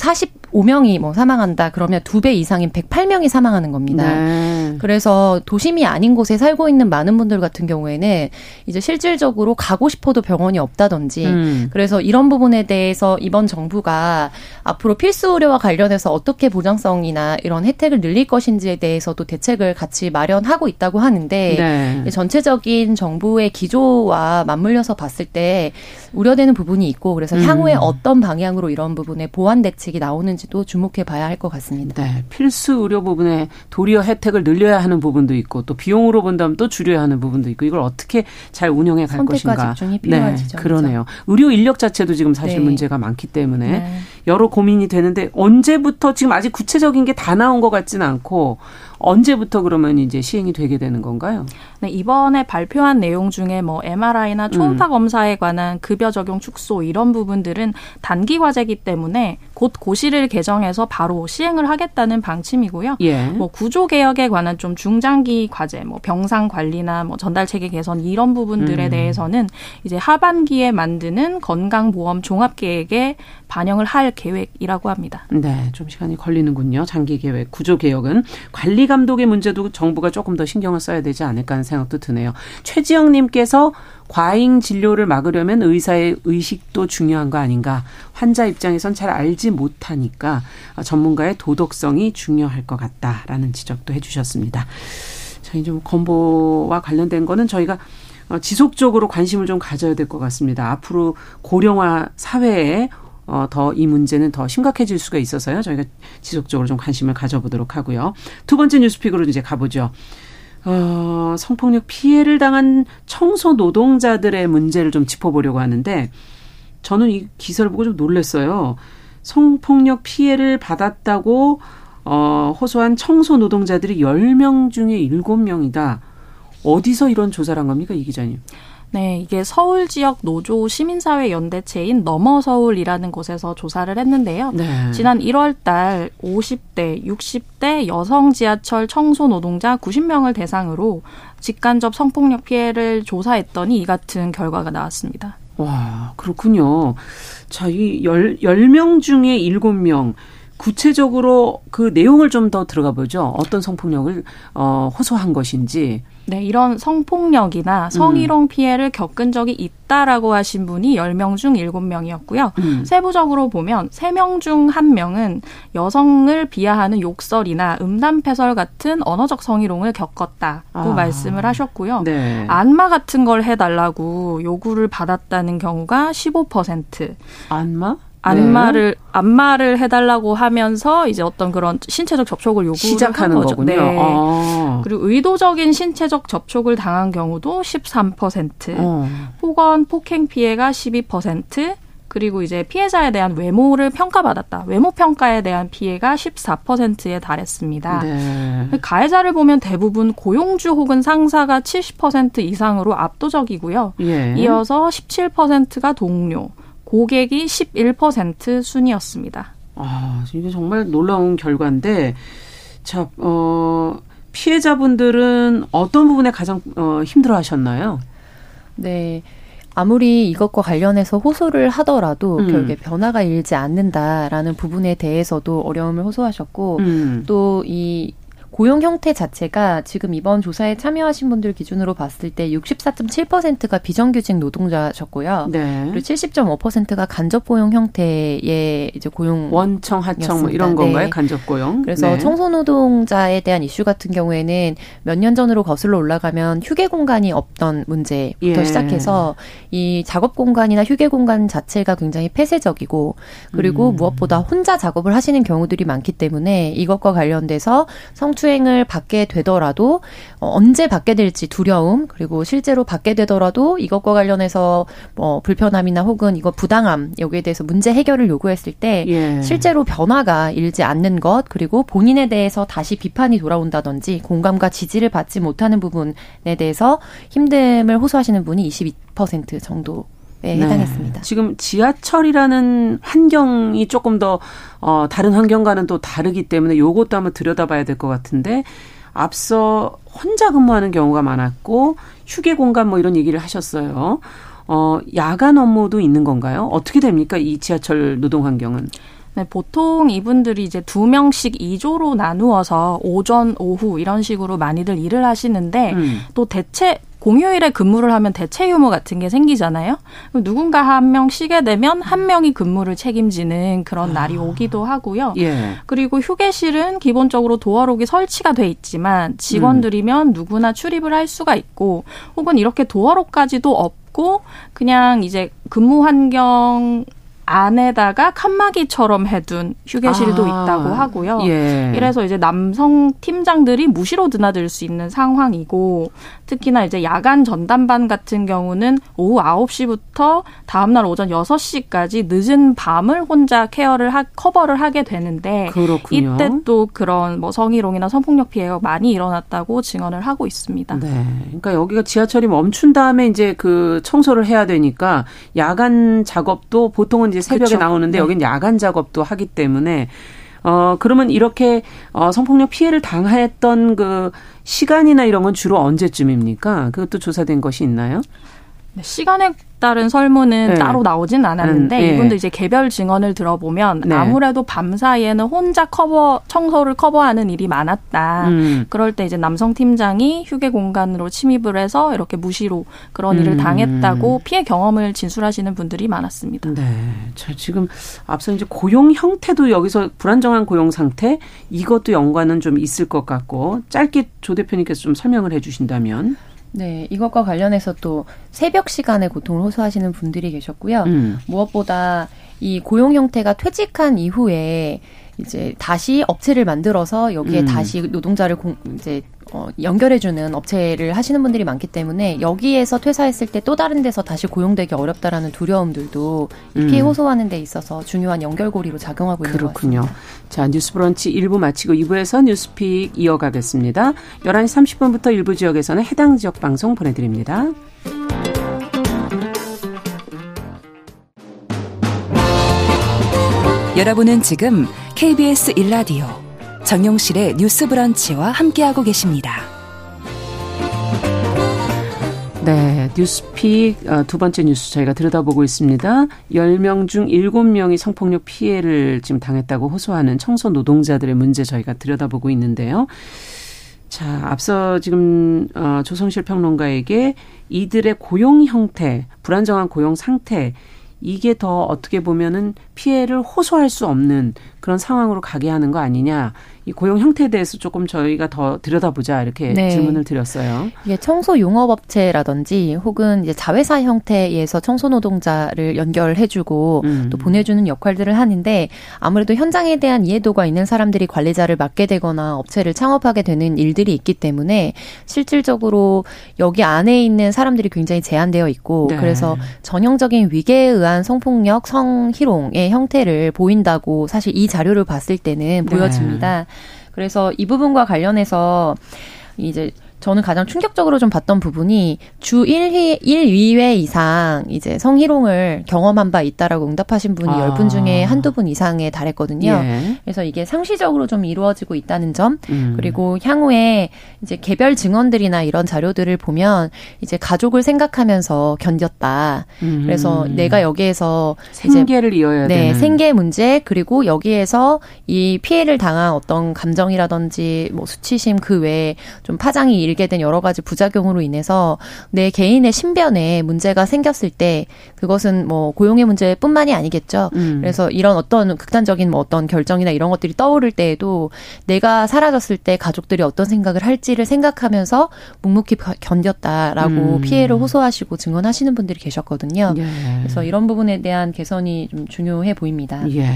45명이 뭐 사망한다 그러면 두배 이상인 108명이 사망하는 겁니다. 네. 그래서 도심이 아닌 곳에 살고 있는 많은 분들 같은 경우에는 이제 실질적으로 가고 싶어도 병원이 없다든지 음. 그래서 이런 부분에 대해서 이번 정부가 앞으로 필수 의료와 관련해서 어떻게 보장성이나 이런 혜택을 늘릴 것인지에 대해서도 대책을 같이 마련하고 있다고 하는데 네. 전체적인 정부의 기조와 맞물려서 봤을 때 우려되는 부분이 있고 그래서 음. 향후에 어떤 방향으로 이런 부분에 보완 대책이 나오는지 도 주목해 봐야 할 것 같습니다. 네. 필수 의료 부분에 도리어 혜택을 늘려야 하는 부분도 있고 또 비용으로 본다면 또 줄여야 하는 부분도 있고 이걸 어떻게 잘 운영해 갈 것인가. 집중이 필요한 네. 그러네요. 의료 인력 자체도 지금 사실 네. 문제가 많기 때문에 네. 여러 고민이 되는데 언제부터 지금 아직 구체적인 게 다 나온 것 같지는 않고 언제부터 그러면 이제 시행이 되게 되는 건가요? 네, 이번에 발표한 내용 중에 뭐 MRI나 초음파 음. 검사에 관한 급여 적용 축소 이런 부분들은 단기 과제이기 때문에 곧 고시를 개정해서 바로 시행을 하겠다는 방침이고요. 예. 뭐 구조 개혁에 관한 좀 중장기 과제, 뭐 병상 관리나 뭐 전달 체계 개선 이런 부분들에 음. 대해서는 이제 하반기에 만드는 건강보험 종합 계획에 반영을 할 계획이라고 합니다. 네, 좀 시간이 걸리는군요. 장기 계획, 구조 개혁은 관리 감독의 문제도 정부가 조금 더 신경을 써야 되지 않을까 하는 생각도 드네요. 최지영 님께서 과잉 진료를 막으려면 의사의 의식도 중요한 거 아닌가. 환자 입장에선 잘 알지 못하니까 전문가의 도덕성이 중요할 것 같다라는 지적도 해 주셨습니다. 저희 좀 건보와 관련된 거는 저희가 지속적으로 관심을 좀 가져야 될 것 같습니다. 앞으로 고령화 사회에 어, 더 이 문제는 더 심각해질 수가 있어서요. 저희가 지속적으로 좀 관심을 가져보도록 하고요. 두 번째 뉴스픽으로 이제 가보죠. 어, 성폭력 피해를 당한 청소 노동자들의 문제를 좀 짚어보려고 하는데 저는 이 기사를 보고 좀 놀랐어요. 성폭력 피해를 받았다고 어, 호소한 청소 노동자들이 10명 중에 7명이다. 어디서 이런 조사를 한 겁니까, 이 기자님? 네, 이게 서울 지역 노조 시민사회 연대체인 넘어 서울이라는 곳에서 조사를 했는데요. 네. 지난 1월 달 50대, 60대 여성 지하철 청소 노동자 90명을 대상으로 직간접 성폭력 피해를 조사했더니 이 같은 결과가 나왔습니다. 와, 그렇군요. 자, 이 열, 10명 중에 7명. 구체적으로 그 내용을 좀 더 들어가 보죠. 어떤 성폭력을 어, 호소한 것인지. 네, 이런 성폭력이나 성희롱 음. 피해를 겪은 적이 있다라고 하신 분이 10명 중 7명이었고요. 음. 세부적으로 보면 3명 중 1명은 여성을 비하하는 욕설이나 음담패설 같은 언어적 성희롱을 겪었다고 아. 말씀을 하셨고요. 네. 안마 같은 걸 해달라고 요구를 받았다는 경우가 15%. 안마? 안마를 네. 안마를 해달라고 하면서 이제 어떤 그런 신체적 접촉을 요구를 시작하는 거죠. 거군요. 네. 아. 그리고 의도적인 신체적 접촉을 당한 경우도 13%, 어. 혹은 폭행 피해가 12%, 그리고 이제 피해자에 대한 외모를 평가받았다. 외모 평가에 대한 피해가 14%에 달했습니다. 네. 가해자를 보면 대부분 고용주 혹은 상사가 70% 이상으로 압도적이고요. 예. 이어서 17%가 동료, 고객이 11% 순이었습니다. 아, 이게 정말 놀라운 결과인데, 자, 어, 피해자분들은 어떤 부분에 가장 어, 힘들어 하셨나요? 네. 아무리 이것과 관련해서 호소를 하더라도 음. 결국에 변화가 일지 않는다라는 부분에 대해서도 어려움을 호소하셨고 음. 또이 고용 형태 자체가 지금 이번 조사에 참여하신 분들 기준으로 봤을 때 64.7%가 비정규직 노동자셨고요. 네. 그리고 70.5%가 간접 고용 형태의 이제 고용 원청 하청 뭐 이런 건가요? 네. 간접 고용. 그래서 네. 청소 노동자에 대한 이슈 같은 경우에는 몇 년 전으로 거슬러 올라가면 휴게 공간이 없던 문제부터 예. 시작해서 이 작업 공간이나 휴게 공간 자체가 굉장히 폐쇄적이고 그리고 음. 무엇보다 혼자 작업을 하시는 경우들이 많기 때문에 이것과 관련돼서 성추 수행을 받게 되더라도 어, 언제 받게 될지 두려움 그리고 실제로 받게 되더라도 이것과 관련해서 뭐 불편함이나 혹은 이거 부당함 여기에 대해서 문제 해결을 요구했을 때 예. 실제로 변화가 일지 않는 것 그리고 본인에 대해서 다시 비판이 돌아온다든지 공감과 지지를 받지 못하는 부분에 대해서 힘듦을 호소하시는 분이 22% 정도 네, 해당했습니다. 지금 지하철이라는 환경이 조금 더 어, 다른 환경과는 또 다르기 때문에 요것도 한번 들여다봐야 될 것 같은데 앞서 혼자 근무하는 경우가 많았고 휴게 공간 뭐 이런 얘기를 하셨어요. 어, 야간 업무도 있는 건가요? 어떻게 됩니까? 이 지하철 노동 환경은? 네, 보통 이분들이 이제 두 명씩 이조로 나누어서 오전, 오후 이런 식으로 많이들 일을 하시는데 음. 또 대체 공휴일에 근무를 하면 대체 유무 같은 게 생기잖아요. 누군가 한 명 쉬게 되면 한 명이 근무를 책임지는 그런 아. 날이 오기도 하고요. 예. 그리고 휴게실은 기본적으로 도어록이 설치가 돼 있지만 직원들이면 음. 누구나 출입을 할 수가 있고 혹은 이렇게 도어록까지도 없고 그냥 이제 근무 환경 안에다가 칸막이처럼 해둔 휴게실도 아, 있다고 하고요. 예. 이래서 이제 남성 팀장들이 무시로 드나들 수 있는 상황이고 특히나 이제 야간 전담반 같은 경우는 오후 9시부터 다음날 오전 6시까지 늦은 밤을 혼자 케어를 하, 커버를 하게 되는데 그렇군요. 이때 또 그런 뭐 성희롱이나 성폭력 피해가 많이 일어났다고 증언을 하고 있습니다. 네. 그러니까 여기가 지하철이 멈춘 다음에 이제 그 청소를 해야 되니까 야간 작업도 보통은 이제 새벽에 그렇죠. 나오는데 네. 여긴 야간 작업도 하기 때문에 어 그러면 이렇게 어 성폭력 피해를 당했던 그 시간이나 이런 건 주로 언제쯤입니까? 그것도 조사된 것이 있나요? 네, 시간에 따른 설문은 네. 따로 나오진 않았는데 음, 네. 이분도 이제 개별 증언을 들어보면 네. 아무래도 밤 사이에는 혼자 커버 청소를 커버하는 일이 많았다. 음. 그럴 때 이제 남성 팀장이 휴게 공간으로 침입을 해서 이렇게 무시로 그런 일을 음. 당했다고 피해 경험을 진술하시는 분들이 많았습니다. 네. 자, 지금 앞서 이제 고용 형태도 여기서 불안정한 고용 상태 이것도 연관은 좀 있을 것 같고 짧게 조 대표님께서 좀 설명을 해 주신다면 네, 이것과 관련해서 또 새벽 시간에 고통을 호소하시는 분들이 계셨고요. 음. 무엇보다 이 고용 형태가 퇴직한 이후에 이제 다시 업체를 만들어서 여기에 음. 다시 노동자를 공, 이제 어, 연결해주는 업체를 하시는 분들이 많기 때문에 여기에서 퇴사했을 때 또 다른 데서 다시 고용되기 어렵다라는 두려움들도 음. 피해 호소하는 데 있어서 중요한 연결고리로 작용하고 있는 그렇군요. 것 같습니다. 자, 뉴스브런치 1부 마치고 2부에서 뉴스픽 이어가겠습니다. 11시 30분부터 일부 지역에서는 해당 지역 방송 보내드립니다. 여러분은 지금 KBS 1라디오 정용실의 뉴스 브런치와 함께하고 계십니다. 네, 뉴스픽 어, 두 번째 뉴스 저희가 들여다보고 있습니다. 10명 중 7명이 성폭력 피해를 지금 당했다고 호소하는 청소 노동자들의 문제 저희가 들여다보고 있는데요. 자, 앞서 지금 어, 조성실 평론가에게 이들의 고용 형태, 불안정한 고용 상태 이게 더 어떻게 보면은 피해를 호소할 수 없는 그런 상황으로 가게 하는 거 아니냐. 이 고용 형태에 대해서 조금 저희가 더 들여다보자 이렇게 네. 질문을 드렸어요. 이게 청소 용업 업체라든지 혹은 이제 자회사 형태에서 청소 노동자를 연결해주고 음. 또 보내주는 역할들을 하는데 아무래도 현장에 대한 이해도가 있는 사람들이 관리자를 맡게 되거나 업체를 창업하게 되는 일들이 있기 때문에 실질적으로 여기 안에 있는 사람들이 굉장히 제한되어 있고 네. 그래서 전형적인 위계에 의한 성폭력, 성희롱 의 형태를 보인다고 사실 이 자료를 봤을 때는 네. 보여집니다. 그래서 이 부분과 관련해서 이제 저는 가장 충격적으로 좀 봤던 부분이 주 1회, 1위회 이상 이제 성희롱을 경험한 바 있다라고 응답하신 분이 아. 10분 중에 한두 분 이상에 달했거든요. 예. 그래서 이게 상시적으로 좀 이루어지고 있다는 점, 음. 그리고 향후에 이제 개별 증언들이나 이런 자료들을 보면 이제 가족을 생각하면서 견뎠다. 음. 그래서 내가 여기에서 생계를 이어야 네, 되는. 생계 문제 그리고 여기에서 이 피해를 당한 어떤 감정이라든지 뭐 수치심 그 외에 좀 파장이 일 일게 된 여러 가지 부작용으로 인해서 내 개인의 신변에 문제가 생겼을 때 그것은 뭐 고용의 문제뿐만이 아니겠죠. 음. 그래서 이런 어떤 극단적인 뭐 어떤 결정이나 이런 것들이 떠오를 때에도 내가 사라졌을 때 가족들이 어떤 생각을 할지를 생각하면서 묵묵히 견뎠다라고 음. 피해를 호소하시고 증언하시는 분들이 계셨거든요. 예. 그래서 이런 부분에 대한 개선이 좀 중요해 보입니다. 예.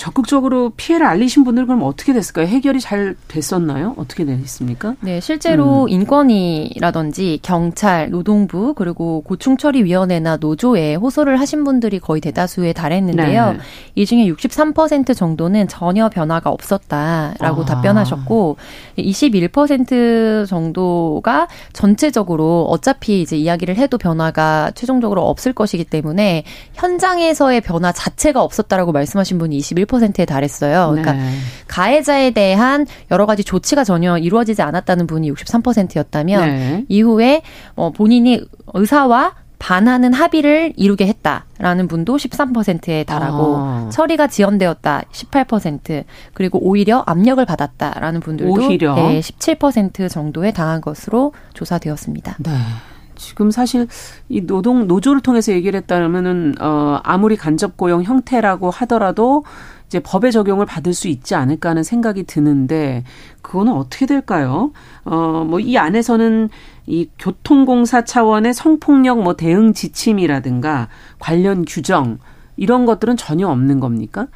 적극적으로 피해를 알리신 분들 그럼 어떻게 됐을까요? 해결이 잘 됐었나요? 어떻게 됐습니까? 네, 실제로 음. 인권위라든지 경찰, 노동부 그리고 고충처리위원회나 노조에 호소를 하신 분들이 거의 대다수에 달했는데요. 네. 이 중에 63% 정도는 전혀 변화가 없었다라고 아. 답변하셨고 21% 정도가 전체적으로 어차피 이제 이야기를 해도 변화가 최종적으로 없을 것이기 때문에 현장에서의 변화 자체가 없었다라고 말씀하신 분이 21 11%에 달했어요. 그러니까 네. 가해자에 대한 여러 가지 조치가 전혀 이루어지지 않았다는 분이 63%였다면 네. 이후에 어, 본인이 의사와 반하는 합의를 이루게 했다라는 분도 13%에 달하고 아. 처리가 지연되었다 18% 그리고 오히려 압력을 받았다라는 분들도 오히려? 네, 17% 정도에 당한 것으로 조사되었습니다. 네. 지금 사실 이 노동 노조를 통해서 얘기를 했다면은 어 아무리 간접 고용 형태라고 하더라도 이제 법의 적용을 받을 수 있지 않을까 하는 생각이 드는데 그거는 어떻게 될까요? 어 뭐 이 안에서는 이 교통공사 차원의 성폭력 뭐 대응 지침이라든가 관련 규정 이런 것들은 전혀 없는 겁니까?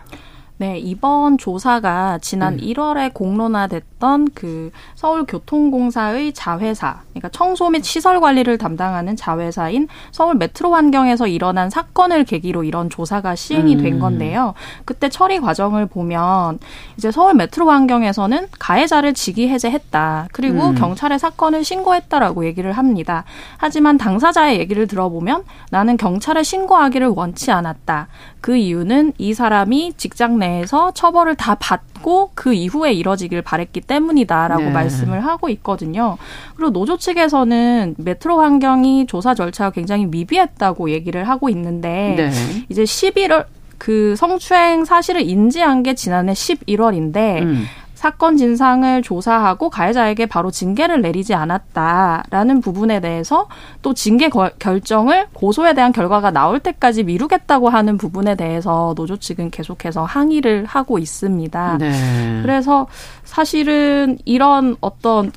네, 이번 조사가 지난 음. 1월에 공론화됐던 그 서울교통공사의 자회사, 그러니까 청소 및 시설 관리를 담당하는 자회사인 서울 메트로 환경에서 일어난 사건을 계기로 이런 조사가 시행이 음. 된 건데요. 그때 처리 과정을 보면 이제 서울 메트로 환경에서는 가해자를 직위 해제했다. 그리고 음. 경찰에 사건을 신고했다라고 얘기를 합니다. 하지만 당사자의 얘기를 들어보면 나는 경찰에 신고하기를 원치 않았다. 그 이유는 이 사람이 직장 내에서 처벌을 다 받고 그 이후에 이뤄지길 바랬기 때문이다라고 네. 말씀을 하고 있거든요. 그리고 노조 측에서는 메트로 환경이 조사 절차가 굉장히 미비했다고 얘기를 하고 있는데 네. 이제 11월 그 성추행 사실을 인지한 게 지난해 11월인데 음. 사건 진상을 조사하고 가해자에게 바로 징계를 내리지 않았다라는 부분에 대해서 또 징계 결정을 고소에 대한 결과가 나올 때까지 미루겠다고 하는 부분에 대해서 노조 측은 계속해서 항의를 하고 있습니다. 네. 그래서 사실은 이런 어떤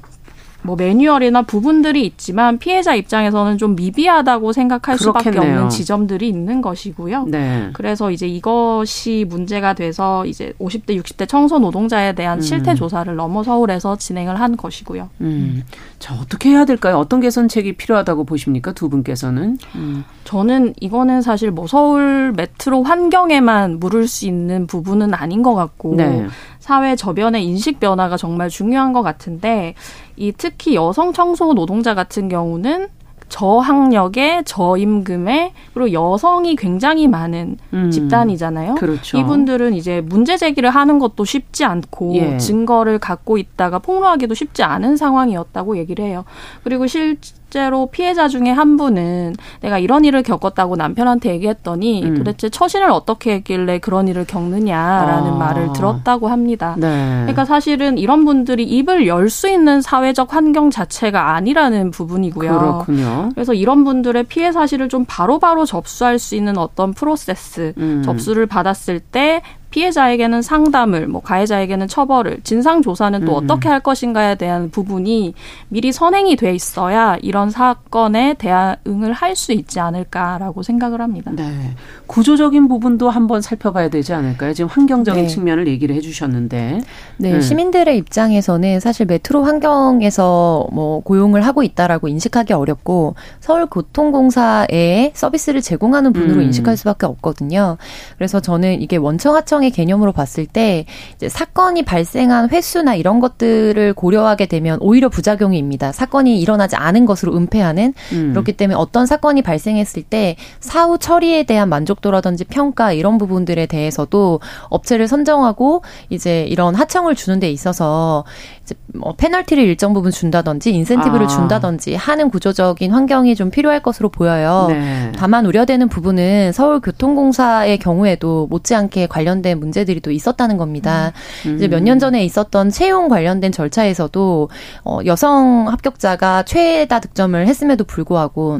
뭐 매뉴얼이나 부분들이 있지만 피해자 입장에서는 좀 미비하다고 생각할 그렇겠네요. 수밖에 없는 지점들이 있는 것이고요. 네. 그래서 이제 이것이 문제가 돼서 이제 50대, 60대 청소 노동자에 대한 음. 실태 조사를 넘어 서울에서 진행을 한 것이고요. 음. 자, 어떻게 해야 될까요? 어떤 개선책이 필요하다고 보십니까? 두 분께서는? 음. 저는 이거는 사실 뭐 서울 메트로 환경에만 물을 수 있는 부분은 아닌 것 같고 네. 사회 저변의 인식 변화가 정말 중요한 것 같은데 이 특히 여성 청소 노동자 같은 경우는 저학력에 저임금에 그리고 여성이 굉장히 많은 음, 집단이잖아요. 그렇죠. 이분들은 이제 문제 제기를 하는 것도 쉽지 않고 예. 증거를 갖고 있다가 폭로하기도 쉽지 않은 상황이었다고 얘기를 해요. 그리고 실 실제로 피해자 중에 한 분은 내가 이런 일을 겪었다고 남편한테 얘기했더니 음. 도대체 처신을 어떻게 했길래 그런 일을 겪느냐라는 아. 말을 들었다고 합니다. 네. 그러니까 사실은 이런 분들이 입을 열 수 있는 사회적 환경 자체가 아니라는 부분이고요. 그렇군요. 그래서 이런 분들의 피해 사실을 좀 바로바로 바로 접수할 수 있는 어떤 프로세스, 음. 접수를 받았을 때 피해자에게는 상담을, 뭐 가해자에게는 처벌을, 진상 조사는 또 음. 어떻게 할 것인가에 대한 부분이 미리 선행이 돼 있어야 이런 사건에 대응을 할 수 있지 않을까라고 생각을 합니다. 네. 구조적인 부분도 한번 살펴봐야 되지 않을까요? 지금 환경적인 네. 측면을 얘기를 해주셨는데. 네, 네, 시민들의 입장에서는 사실 메트로 환경에서 뭐 고용을 하고 있다라고 인식하기 어렵고 서울교통공사에 서비스를 제공하는 분으로 음. 인식할 수밖에 없거든요. 그래서 저는 이게 원청 하청 사망의 개념으로 봤을 때 이제 사건이 발생한 횟수나 이런 것들을 고려하게 되면 오히려 부작용입니다. 사건이 일어나지 않은 것으로 은폐하는 음. 그렇기 때문에 어떤 사건이 발생했을 때 사후 처리에 대한 만족도라든지 평가 이런 부분들에 대해서도 업체를 선정하고 이제 이런 하청을 주는 데 있어서 이제 뭐 페널티를 일정 부분 준다든지 인센티브를 아. 준다든지 하는 구조적인 환경이 좀 필요할 것으로 보여요. 네. 다만 우려되는 부분은 서울교통공사의 경우에도 못지않게 관련된 문제들이 또 있었다는 겁니다. 음. 이제 몇 년 전에 있었던 채용 관련된 절차에서도 어, 여성 합격자가 최다 득점을 했음에도 불구하고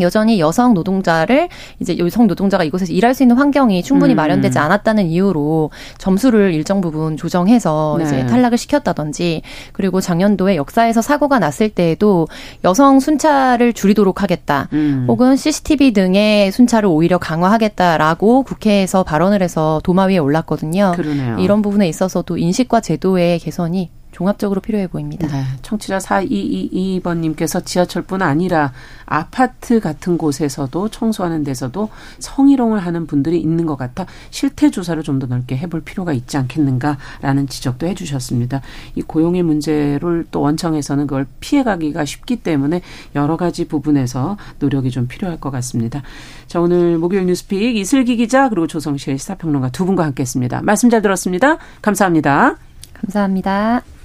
여전히 여성 노동자를 이제 여성 노동자가 이곳에서 일할 수 있는 환경이 충분히 음. 마련되지 않았다는 이유로 점수를 일정 부분 조정해서 네. 이제 탈락을 시켰다든지 그리고 작년도에 역사에서 사고가 났을 때에도 여성 순찰을 줄이도록 하겠다. 음. 혹은 CCTV 등의 순찰을 오히려 강화하겠다라고 국회에서 발언을 해서 도마 위에 올랐거든요. 그러네요. 이런 부분에 있어서도 인식과 제도의 개선이 종합적으로 필요해 보입니다. 네. 청취자 4222번님께서 지하철뿐 아니라 아파트 같은 곳에서도 청소하는 데서도 성희롱을 하는 분들이 있는 것 같아 실태 조사를 좀 더 넓게 해볼 필요가 있지 않겠는가라는 지적도 해주셨습니다. 이 고용의 문제를 또 원청에서는 그걸 피해가기가 쉽기 때문에 여러 가지 부분에서 노력이 좀 필요할 것 같습니다. 자 오늘 목요일 뉴스픽 이슬기 기자 그리고 조성실 시사평론가 두 분과 함께했습니다. 말씀 잘 들었습니다. 감사합니다. 감사합니다.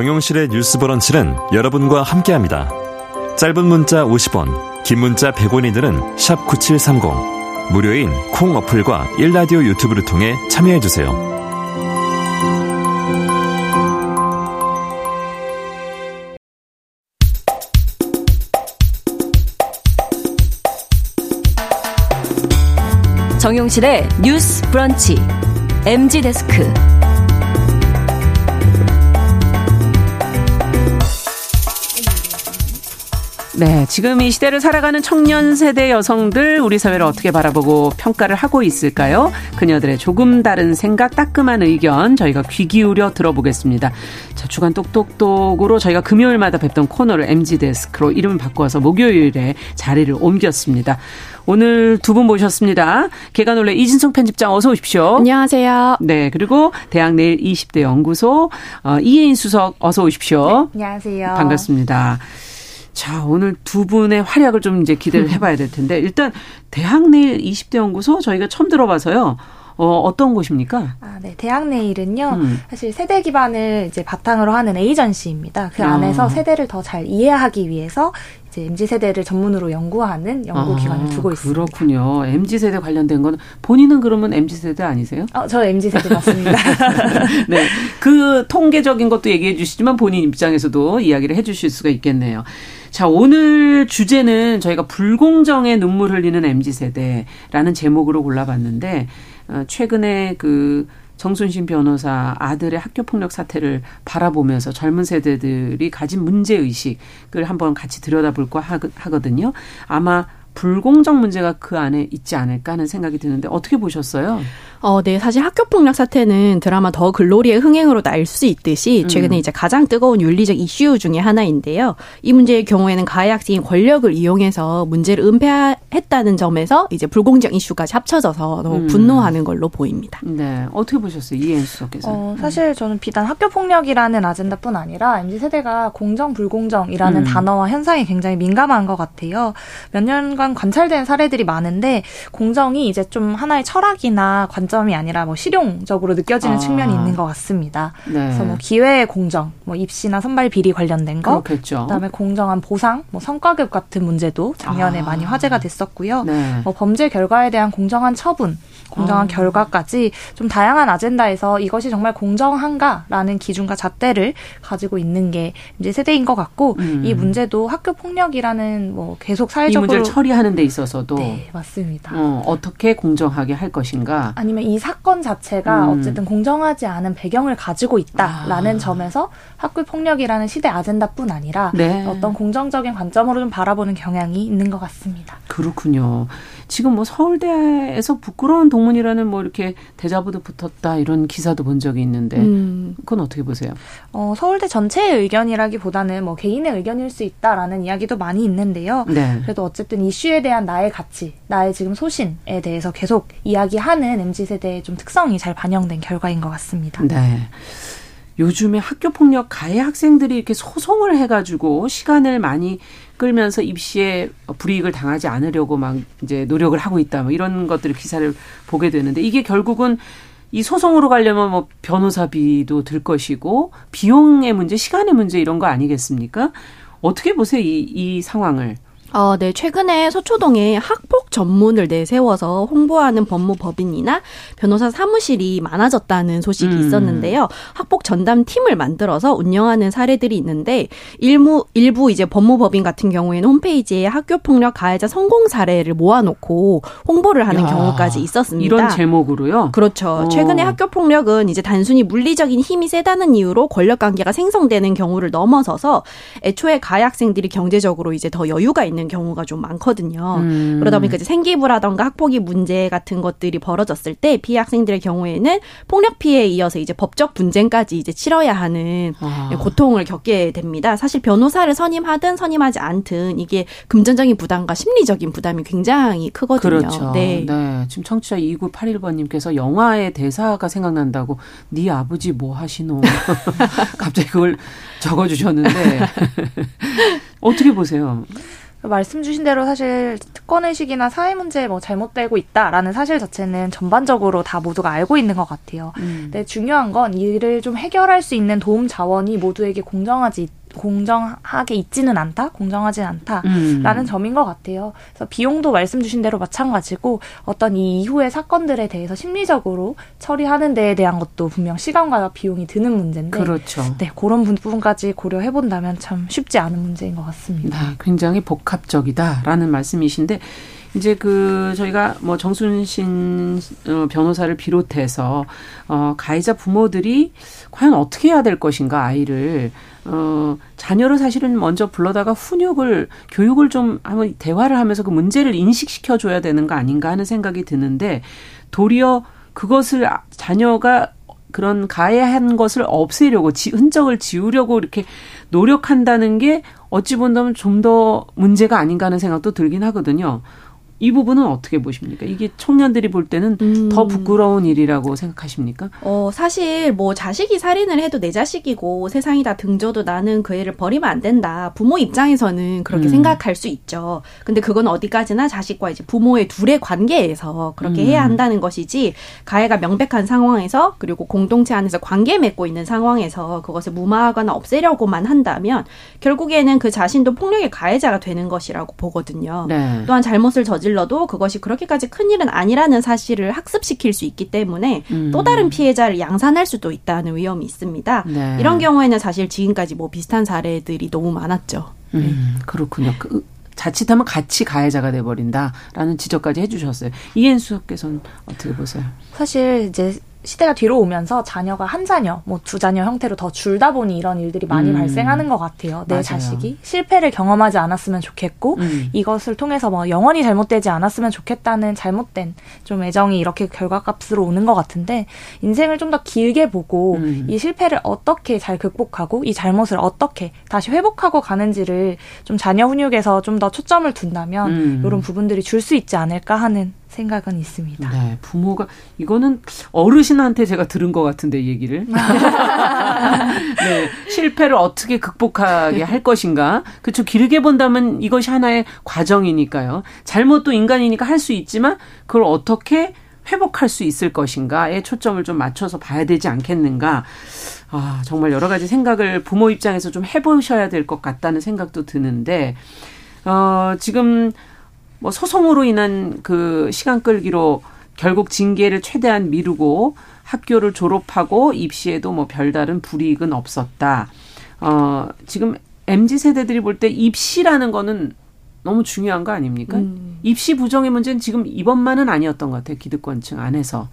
정용실의 뉴스 브런치는 여러분과 함께합니다. 짧은 문자 50원, 긴 문자 100원이 드는 샵 9730. 무료인 콩 어플과 일라디오 유튜브를 통해 참여해 주세요. 정용실의 뉴스 브런치 MG 데스크 네, 지금 이 시대를 살아가는 청년 세대 여성들 우리 사회를 어떻게 바라보고 평가를 하고 있을까요? 그녀들의 조금 다른 생각, 따끔한 의견 저희가 귀 기울여 들어보겠습니다. 자, 주간 똑똑똑으로 저희가 금요일마다 뵙던 코너를 MG 데스크로 이름을 바꿔서 목요일에 자리를 옮겼습니다. 오늘 두 분 모셨습니다. 개관올레 이진성 편집장 어서 오십시오. 안녕하세요. 네, 그리고 대학 내일 20대 연구소 어, 이혜인 수석 어서 오십시오. 네, 안녕하세요. 반갑습니다. 자, 오늘 두 분의 활약을 좀 이제 기대를 음. 해봐야 될 텐데, 일단, 대학내일 20대 연구소 저희가 처음 들어봐서요. 어, 어떤 곳입니까? 아, 네. 대학내일은요, 음. 사실 세대 기반을 이제 바탕으로 하는 에이전시입니다. 그 안에서 아. 세대를 더 잘 이해하기 위해서 이제 MZ 세대를 전문으로 연구하는 연구 기관을 아, 두고 있습니다. 그렇군요. MZ 세대 관련된 건 본인은 그러면 MZ 세대 아니세요? 어, 저 MZ 세대 맞습니다. 네, 그 통계적인 것도 얘기해 주시지만 본인 입장에서도 이야기를 해 주실 수가 있겠네요. 자, 오늘 주제는 저희가 불공정의 눈물 흘리는 MZ 세대라는 제목으로 골라봤는데 어, 최근에 그 정순신 변호사 아들의 학교 폭력 사태를 바라보면서 젊은 세대들이 가진 문제 의식을 한번 같이 들여다볼까 하거든요. 아마 불공정 문제가 그 안에 있지 않을까 하는 생각이 드는데 어떻게 보셨어요? 어, 네. 사실 학교 폭력 사태는 드라마 더 글로리의 흥행으로 날 수 있듯이 최근에 음. 이제 가장 뜨거운 윤리적 이슈 중의 하나인데요. 이 문제의 경우에는 가해 학생이 권력을 이용해서 문제를 은폐했다는 점에서 이제 불공정 이슈까지 합쳐져서 너무 음. 분노하는 걸로 보입니다. 네. 어떻게 보셨어요? 이해수 수석께서. 어, 사실 저는 비단 학교 폭력이라는 아젠다뿐 아니라 MZ 세대가 공정 불공정이라는 음. 단어와 현상이 굉장히 민감한 것 같아요. 몇 년간 관찰된 사례들이 많은데 공정이 이제 좀 하나의 철학이나 관 관점이 아니라 뭐 실용적으로 느껴지는 아. 측면이 있는 것 같습니다. 네. 그래서 뭐 기회의 공정, 뭐 입시나 선발 비리 관련된 거, 그렇겠죠. 그다음에 공정한 보상, 뭐 성과급 같은 문제도 작년에 아. 많이 화제가 됐었고요. 네. 뭐 범죄 결과에 대한 공정한 처분, 공정한 아. 결과까지 좀 다양한 아젠다에서 이것이 정말 공정한가라는 기준과 잣대를 가지고 있는 게 이제 세대인 것 같고 음. 이 문제도 학교 폭력이라는 뭐 계속 사회적으로 이 문제를 처리하는 데 있어서도 네 맞습니다. 어, 어떻게 공정하게 할 것인가 아니면 이 사건 자체가 음. 어쨌든 공정하지 않은 배경을 가지고 있다라는 아. 점에서 학교 폭력이라는 시대 아젠다뿐 아니라 네. 어떤 공정적인 관점으로 좀 바라보는 경향이 있는 것 같습니다. 그렇군요. 지금 뭐 서울대에서 부끄러운 동문이라는 뭐 이렇게 대자보도 붙었다 이런 기사도 본 적이 있는데 음. 그건 어떻게 보세요? 어, 서울대 전체의 의견이라기보다는 뭐 개인의 의견일 수 있다라는 이야기도 많이 있는데요. 네. 그래도 어쨌든 이슈에 대한 나의 가치, 나의 지금 소신에 대해서 계속 이야기하는 MZ 세대의 좀 특성이 잘 반영된 결과인 것 같습니다. 네. 요즘에 학교 폭력 가해 학생들이 이렇게 소송을 해가지고 시간을 많이 끌면서 입시에 불이익을 당하지 않으려고 막 이제 노력을 하고 있다. 뭐 이런 것들을 기사를 보게 되는데 이게 결국은 이 소송으로 가려면 뭐 변호사비도 들 것이고 비용의 문제, 시간의 문제 이런 거 아니겠습니까? 어떻게 보세요 이, 이 상황을? 어, 네. 최근에 서초동에 학폭 전문을 내세워서 홍보하는 법무법인이나 변호사 사무실이 많아졌다는 소식이 음. 있었는데요. 학폭 전담 팀을 만들어서 운영하는 사례들이 있는데 일부 일부 이제 법무법인 같은 경우에는 홈페이지에 학교 폭력 가해자 성공 사례를 모아놓고 홍보를 하는 야, 경우까지 있었습니다. 이런 제목으로요? 그렇죠. 어. 최근에 학교 폭력은 이제 단순히 물리적인 힘이 세다는 이유로 권력 관계가 생성되는 경우를 넘어서서 애초에 가해 학생들이 경제적으로 이제 더 여유가 있는 있는 경우가 좀 많거든요. 음. 그러다 보니까 이제 생기부라던가 학폭위 문제 같은 것들이 벌어졌을 때 피해 학생들의 경우에는 폭력 피해에 이어서 이제 법적 분쟁까지 이제 치러야 하는 아. 고통을 겪게 됩니다. 사실 변호사를 선임하든 선임하지 않든 이게 금전적인 부담과 심리적인 부담이 굉장히 크거든요. 그렇죠. 네. 네. 지금 청취자 2981번님께서 영화의 대사가 생각난다고 네 아버지 뭐 하시노? 갑자기 그걸 적어주셨는데 어떻게 보세요? 말씀 주신 대로 사실 특권 의식이나 사회 문제 뭐 잘못되고 있다라는 사실 자체는 전반적으로 다 모두가 알고 있는 것 같아요. 음. 근데 중요한 건 이를 좀 해결할 수 있는 도움 자원이 모두에게 공정하지 공정하게 있지는 않다, 공정하지는 않다라는 음. 점인 것 같아요. 그래서 비용도 말씀 주신 대로 마찬가지고 어떤 이 이후의 사건들에 대해서 심리적으로 처리하는 데에 대한 것도 분명 시간과 비용이 드는 문제인데, 그렇죠. 네 그런 부분까지 고려해 본다면 참 쉽지 않은 문제인 것 같습니다. 네, 굉장히 복합적이다라는 말씀이신데. 이제 그 저희가 뭐 정순신 어, 변호사를 비롯해서 어 가해자 부모들이 과연 어떻게 해야 될 것인가 아이를 어, 자녀를 사실은 먼저 불러다가 훈육을, 교육을 좀 한번 대화를 하면서 그 문제를 인식시켜 줘야 되는 거 아닌가 하는 생각이 드는데 도리어 그것을 아, 자녀가 그런 가해한 것을 없애려고 지, 흔적을 지우려고 이렇게 노력한다는 게 어찌 본다면 좀 더 문제가 아닌가 하는 생각도 들긴 하거든요. 이 부분은 어떻게 보십니까? 이게 청년들이 볼 때는 음. 더 부끄러운 일이라고 생각하십니까? 어, 사실 뭐 자식이 살인을 해도 내 자식이고 세상이 다 등져도 나는 그 애를 버리면 안 된다. 부모 입장에서는 그렇게 음. 생각할 수 있죠. 근데 그건 어디까지나 자식과 이제 부모의 둘의 관계에서 그렇게 음. 해야 한다는 것이지 가해가 명백한 상황에서 그리고 공동체 안에서 관계 맺고 있는 상황에서 그것을 무마하거나 없애려고만 한다면 결국에는 그 자신도 폭력의 가해자가 되는 것이라고 보거든요. 네. 또한 잘못을 저질 저질러도 그것이 그렇게까지 큰 일은 아니라는 사실을 학습시킬 수 있기 때문에 음. 또 다른 피해자를 양산할 수도 있다는 위험이 있습니다. 네. 이런 경우에는 사실 지금까지 뭐 비슷한 사례들이 너무 많았죠. 음, 그렇군요. 그, 자칫하면 같이 가해자가 돼버린다라는 지적까지 해주셨어요. 이현수께서는 어떻게 보세요? 사실 이제 시대가 뒤로 오면서 자녀가 한 자녀, 뭐 두 자녀 형태로 더 줄다 보니 이런 일들이 많이 음. 발생하는 것 같아요. 내 맞아요. 자식이 실패를 경험하지 않았으면 좋겠고 음. 이것을 통해서 뭐 영원히 잘못되지 않았으면 좋겠다는 잘못된 좀 애정이 이렇게 결과값으로 오는 것 같은데 인생을 좀 더 길게 보고 음. 이 실패를 어떻게 잘 극복하고 이 잘못을 어떻게 다시 회복하고 가는지를 좀 자녀 훈육에서 좀 더 초점을 둔다면 음. 이런 부분들이 줄 수 있지 않을까 하는 생각은 있습니다. 네, 부모가 이거는 어르신한테 제가 들은 것 같은데 얘기를. 네, 실패를 어떻게 극복하게 할 것인가. 그렇죠. 길게 본다면 이것이 하나의 과정이니까요. 잘못도 인간이니까 할 수 있지만 그걸 어떻게 회복할 수 있을 것인가에 초점을 좀 맞춰서 봐야 되지 않겠는가. 아, 정말 여러 가지 생각을 부모 입장에서 좀 해보셔야 될 것 같다는 생각도 드는데, 어, 지금 뭐 소송으로 인한 그 시간 끌기로 결국 징계를 최대한 미루고 학교를 졸업하고 입시에도 뭐 별다른 불이익은 없었다. 어, 지금 MZ 세대들이 볼 때 입시라는 거는 너무 중요한 거 아닙니까? 음. 입시 부정의 문제는 지금 이번만은 아니었던 것 같아요. 기득권층 안에서.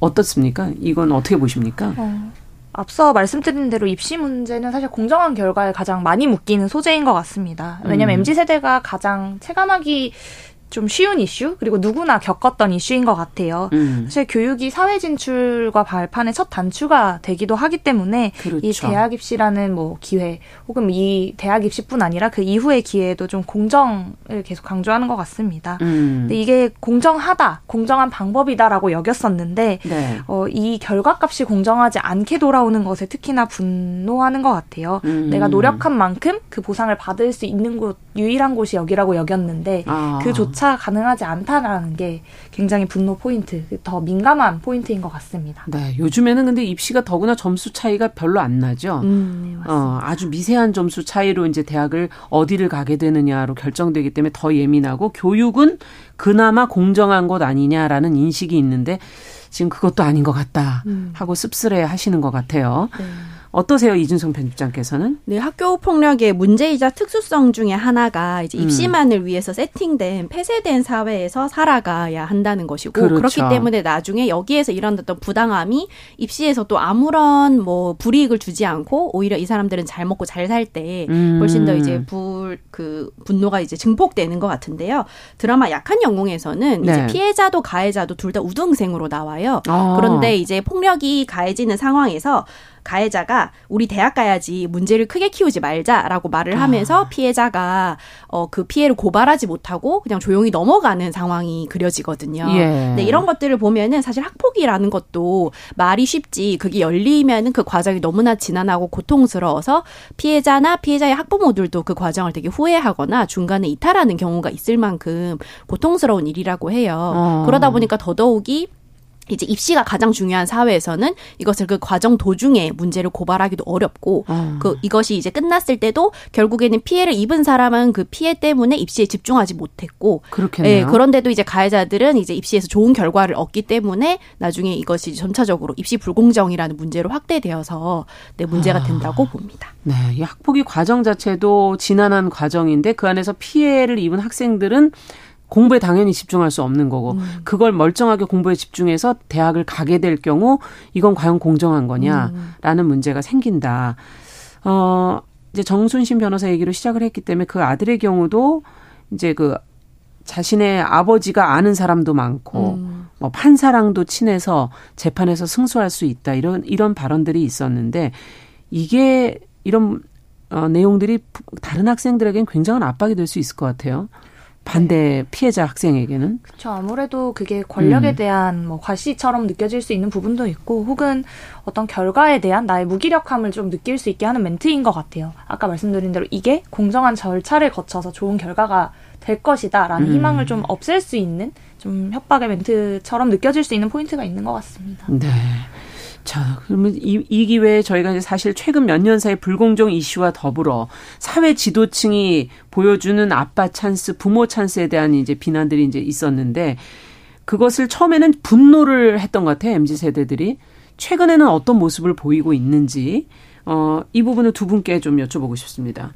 어떻습니까? 이건 어떻게 보십니까? 어. 앞서 말씀드린 대로 입시 문제는 사실 공정한 결과에 가장 많이 묶이는 소재인 것 같습니다. 왜냐하면 음. mz 세대가 가장 체감하기 좀 쉬운 이슈 그리고 누구나 겪었던 이슈인 것 같아요. 음. 사실 교육이 사회 진출과 발판의 첫 단추가 되기도 하기 때문에 그렇죠. 이 대학 입시라는 뭐 기회 혹은 이 대학 입시뿐 아니라 그 이후의 기회에도 좀 공정을 계속 강조하는 것 같습니다. 음. 근데 이게 공정하다, 공정한 방법이다라고 여겼었는데 네. 어, 이 결과값이 공정하지 않게 돌아오는 것에 특히나 분노하는 것 같아요. 음. 내가 노력한 만큼 그 보상을 받을 수 있는 곳 유일한 곳이 여기라고 여겼는데 아. 그조차 차 가능하지 않다라는 게 굉장히 분노 포인트, 더 민감한 포인트인 것 같습니다. 네, 요즘에는 근데 입시가 더구나 점수 차이가 별로 안 나죠. 음, 네, 어, 아주 미세한 점수 차이로 이제 대학을 어디를 가게 되느냐로 결정되기 때문에 더 예민하고 교육은 그나마 공정한 것 아니냐라는 인식이 있는데 지금 그것도 아닌 것 같다 음. 하고 씁쓸해 하시는 것 같아요. 네. 어떠세요, 이준성 편집장께서는? 네, 학교 폭력의 문제이자 특수성 중에 하나가 이제 음. 입시만을 음. 위해서 세팅된 폐쇄된 사회에서 살아가야 한다는 것이고 그렇죠. 그렇기 때문에 나중에 여기에서 일어났던 부당함이 입시에서 또 아무런 뭐 불이익을 주지 않고 오히려 이 사람들은 잘 먹고 잘 살때 음. 훨씬 더 이제 불 그 분노가 이제 증폭되는 것 같은데요. 드라마 약한 영웅에서는 네. 이제 피해자도 가해자도 둘 다 우등생으로 나와요. 아. 그런데 이제 폭력이 가해지는 상황에서 가해자가 우리 대학 가야지 문제를 크게 키우지 말자라고 말을 하면서 아. 피해자가 어 그 피해를 고발하지 못하고 그냥 조용히 넘어가는 상황이 그려지거든요. 예. 네, 이런 것들을 보면은 사실 학폭이라는 것도 말이 쉽지 그게 열리면은 그 과정이 너무나 지난하고 고통스러워서 피해자나 피해자의 학부모들도 그 과정을 되게 후회하거나 중간에 이탈하는 경우가 있을 만큼 고통스러운 일이라고 해요. 어. 그러다 보니까 더더욱이 이제 입시가 가장 중요한 사회에서는 이것을 그 과정 도중에 문제를 고발하기도 어렵고 어. 그 이것이 이제 끝났을 때도 결국에는 피해를 입은 사람은 그 피해 때문에 입시에 집중하지 못했고 그렇겠네요. 예, 그런데도 이제 가해자들은 이제 입시에서 좋은 결과를 얻기 때문에 나중에 이것이 전차적으로 입시 불공정이라는 문제로 확대되어서 네, 문제가 아. 된다고 아. 봅니다. 네, 이 학폭위 과정 자체도 지난한 과정인데 그 안에서 피해를 입은 학생들은 공부에 당연히 집중할 수 없는 거고 음. 그걸 멀쩡하게 공부에 집중해서 대학을 가게 될 경우 이건 과연 공정한 거냐라는 음. 문제가 생긴다. 어 이제 정순신 변호사 얘기로 시작을 했기 때문에 그 아들의 경우도 이제 그 자신의 아버지가 아는 사람도 많고 음. 뭐 판사랑도 친해서 재판에서 승소할 수 있다 이런 이런 발언들이 있었는데 이게 이런 어, 내용들이 다른 학생들에겐 굉장한 압박이 될 수 있을 것 같아요. 반대 피해자 학생에게는 그렇죠. 아무래도 그게 권력에 음. 대한 뭐 과시처럼 느껴질 수 있는 부분도 있고 혹은 어떤 결과에 대한 나의 무기력함을 좀 느낄 수 있게 하는 멘트인 것 같아요. 아까 말씀드린 대로 이게 공정한 절차를 거쳐서 좋은 결과가 될 것이다라는 음. 희망을 좀 없앨 수 있는 좀 협박의 멘트처럼 느껴질 수 있는 포인트가 있는 것 같습니다. 네. 자, 그러면 이, 이 기회에 저희가 이제 사실 최근 몇 년 사이 불공정 이슈와 더불어 사회 지도층이 보여주는 아빠 찬스, 부모 찬스에 대한 이제 비난들이 이제 있었는데 그것을 처음에는 분노를 했던 것 같아요. MZ 세대들이. 최근에는 어떤 모습을 보이고 있는지 어, 이 부분을 두 분께 좀 여쭤보고 싶습니다.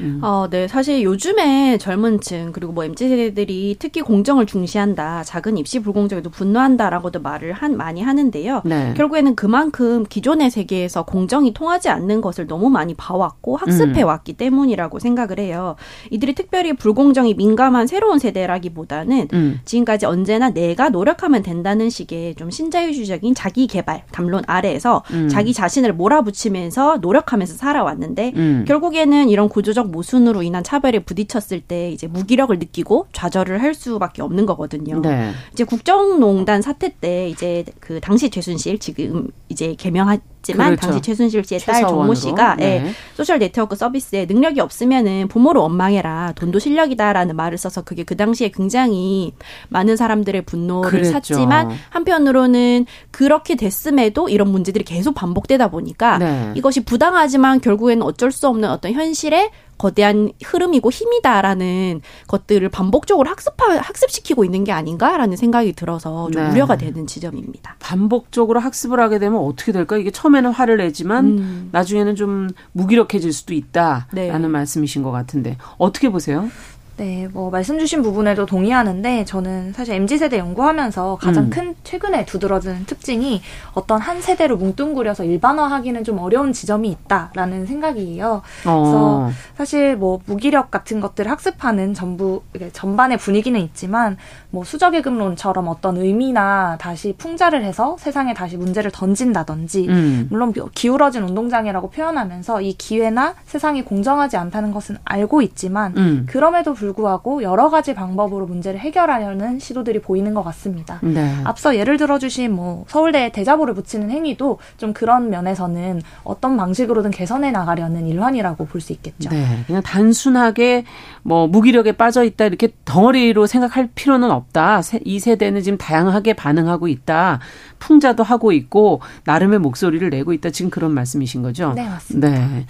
음. 어, 네. 사실 요즘에 젊은 층, 그리고 뭐 MZ 세대들이 특히 공정을 중시한다, 작은 입시 불공정에도 분노한다라고도 말을 한, 많이 하는데요. 네. 결국에는 그만큼 기존의 세계에서 공정이 통하지 않는 것을 너무 많이 봐왔고 학습해왔기 음. 때문이라고 생각을 해요. 이들이 특별히 불공정이 민감한 새로운 세대라기보다는 음. 지금까지 언제나 내가 노력하면 된다는 식의 좀 신자유주의적인 자기 개발 담론 아래에서 음. 자기 자신을 몰아붙이면서 노력하면서 살아왔는데 음. 결국에는 이런 구조적 사회적 모순으로 인한 차별에 부딪혔을 때 이제 무기력을 느끼고 좌절을 할 수밖에 없는 거거든요. 네. 이제 국정농단 사태 때 이제 그 당시 최순실 지금 이제 개명한 했지만 그렇죠. 당시 최순실 씨의 딸 정모 씨가 네. 예, 소셜 네트워크 서비스에 능력이 없으면은 부모를 원망해라 돈도 실력이다라는 말을 써서 그게 그 당시에 굉장히 많은 사람들의 분노를 그랬죠. 샀지만 한편으로는 그렇게 됐음에도 이런 문제들이 계속 반복되다 보니까 네. 이것이 부당하지만 결국에는 어쩔 수 없는 어떤 현실에 거대한 흐름이고 힘이다라는 것들을 반복적으로 학습하, 학습시키고 있는 게 아닌가라는 생각이 들어서 좀 네. 우려가 되는 지점입니다. 반복적으로 학습을 하게 되면 어떻게 될까? 이게 처음 에는 화를 내지만 음. 나중에는 좀 무기력해질 수도 있다라는 네. 말씀이신 것 같은데 어떻게 보세요? 네, 뭐 말씀 주신 부분에도 동의하는데 저는 사실 MZ 세대 연구하면서 가장 음. 큰 최근에 두드러지는 특징이 어떤 한 세대를 뭉뚱그려서 일반화하기는 좀 어려운 지점이 있다라는 생각이에요. 어. 그래서 사실 뭐 무기력 같은 것들을 학습하는 전부 전반의 분위기는 있지만 뭐 수적의급론처럼 어떤 의미나 다시 풍자를 해서 세상에 다시 문제를 던진다든지 음. 물론 기울어진 운동장이라고 표현하면서 이 기회나 세상이 공정하지 않다는 것은 알고 있지만 음. 그럼에도 불구하고 불구하고 여러 가지 방법으로 문제를 해결하려는 시도들이 보이는 것 같습니다. 네. 앞서 예를 들어주신 뭐 서울대 대자보를 붙이는 행위도 좀 그런 면에서는 어떤 방식으로든 개선해 나가려는 일환이라고 볼 수 있겠죠. 네. 그냥 단순하게 뭐 무기력에 빠져 있다 이렇게 덩어리로 생각할 필요는 없다. 이 세대는 지금 다양하게 반응하고 있다. 풍자도 하고 있고 나름의 목소리를 내고 있다. 지금 그런 말씀이신 거죠? 네, 맞습니다. 네.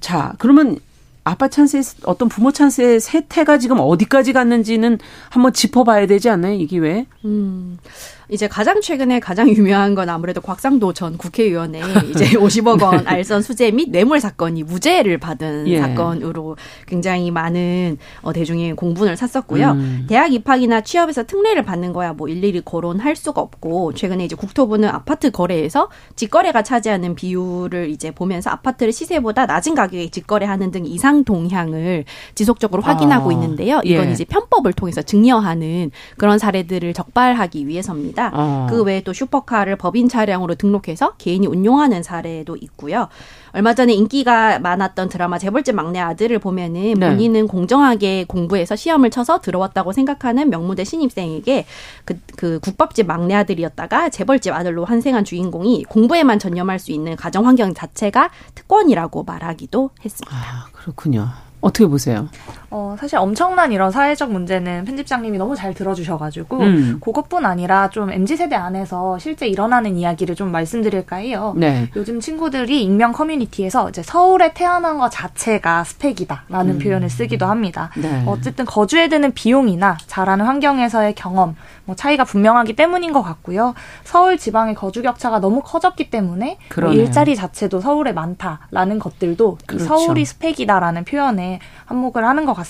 자, 그러면 아빠 찬스의 어떤 부모 찬스의 세태가 지금 어디까지 갔는지는 한번 짚어봐야 되지 않나요 이 기회에? 음. 이제 가장 최근에 가장 유명한 건 아무래도 곽상도 전 국회의원의 이제 50억 원 알선 수재 및 뇌물 사건이 무죄를 받은 예. 사건으로 굉장히 많은 어, 대중이 공분을 샀었고요. 음. 대학 입학이나 취업에서 특례를 받는 거야 뭐 일일이 거론할 수가 없고 최근에 이제 국토부는 아파트 거래에서 직거래가 차지하는 비율을 이제 보면서 아파트를 시세보다 낮은 가격에 직거래하는 등 이상 동향을 지속적으로 확인하고 아. 있는데요. 이건 예. 이제 편법을 통해서 증여하는 그런 사례들을 적발하기 위해서입니다. 있습니다. 어. 그 외에 또 슈퍼카를 법인 차량으로 등록해서 개인이 운용하는 사례도 있고요. 얼마 전에 인기가 많았던 드라마 재벌집 막내 아들을 보면은 네. 본인은 공정하게 공부해서 시험을 쳐서 들어왔다고 생각하는 명무대 신입생에게 그, 그 국밥집 막내 아들이었다가 재벌집 아들로 환생한 주인공이 공부에만 전념할 수 있는 가정 환경 자체가 특권이라고 말하기도 했습니다. 아, 그렇군요. 어떻게 보세요? 어, 사실 엄청난 이런 사회적 문제는 편집장님이 너무 잘 들어주셔가지고, 음. 그것뿐 아니라 좀 MZ세대 안에서 실제 일어나는 이야기를 좀 말씀드릴까 해요. 네. 요즘 친구들이 익명 커뮤니티에서 이제 서울에 태어난 것 자체가 스펙이다라는 음. 표현을 쓰기도 합니다. 네. 어쨌든 거주에 드는 비용이나 자라는 환경에서의 경험, 뭐 차이가 분명하기 때문인 것 같고요. 서울 지방의 거주 격차가 너무 커졌기 때문에 뭐 일자리 자체도 서울에 많다라는 것들도 그렇죠. 서울이 스펙이다라는 표현에 한몫을 하는 것 같습니다.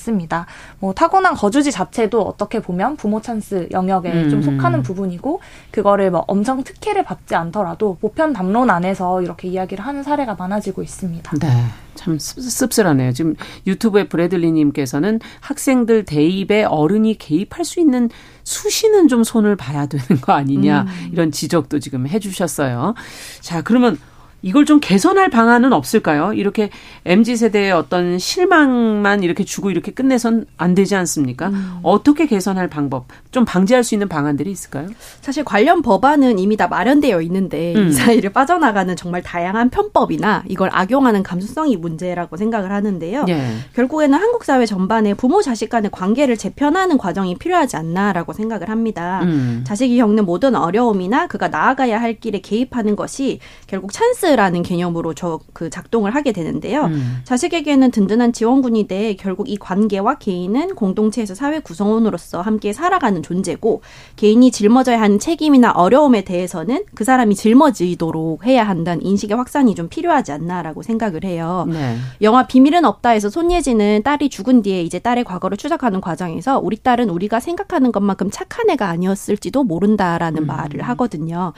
뭐 타고난 거주지 자체도 어떻게 보면 부모 찬스 영역에 음. 좀 속하는 부분이고 그거를 뭐 엄청 특혜를 받지 않더라도 보편 담론 안에서 이렇게 이야기를 하는 사례가 많아지고 있습니다. 네. 참 씁쓸하네요. 지금 유튜브에 브래들리님께서는 학생들 대입에 어른이 개입할 수 있는 수시는 좀 손을 봐야 되는 거 아니냐 음. 이런 지적도 지금 해주셨어요. 자 그러면 이걸 좀 개선할 방안은 없을까요? 이렇게 MZ 세대의 어떤 실망만 이렇게 주고 이렇게 끝내선 안 되지 않습니까? 음. 어떻게 개선할 방법, 좀 방지할 수 있는 방안들이 있을까요? 사실 관련 법안은 이미 다 마련되어 있는데 음. 이 사이를 빠져나가는 정말 다양한 편법이나 이걸 악용하는 감수성이 문제라고 생각을 하는데요. 예. 결국에는 한국 사회 전반에 부모 자식 간의 관계를 재편하는 과정이 필요하지 않나라고 생각을 합니다. 음. 자식이 겪는 모든 어려움이나 그가 나아가야 할 길에 개입하는 것이 결국 찬스 가드라는 개념으로 저 그 작동을 하게 되는데요. 음. 자식에게는 든든한 지원군이 돼 결국 이 관계와 개인은 공동체에서 사회 구성원으로서 함께 살아가는 존재고 개인이 짊어져야 하는 책임이나 어려움에 대해서는 그 사람이 짊어지도록 해야 한다는 인식의 확산이 좀 필요하지 않나라고 생각을 해요. 네. 영화 비밀은 없다에서 손예진은 딸이 죽은 뒤에 이제 딸의 과거를 추적하는 과정에서 우리 딸은 우리가 생각하는 것만큼 착한 애가 아니었을지도 모른다라는 음. 말을 하거든요.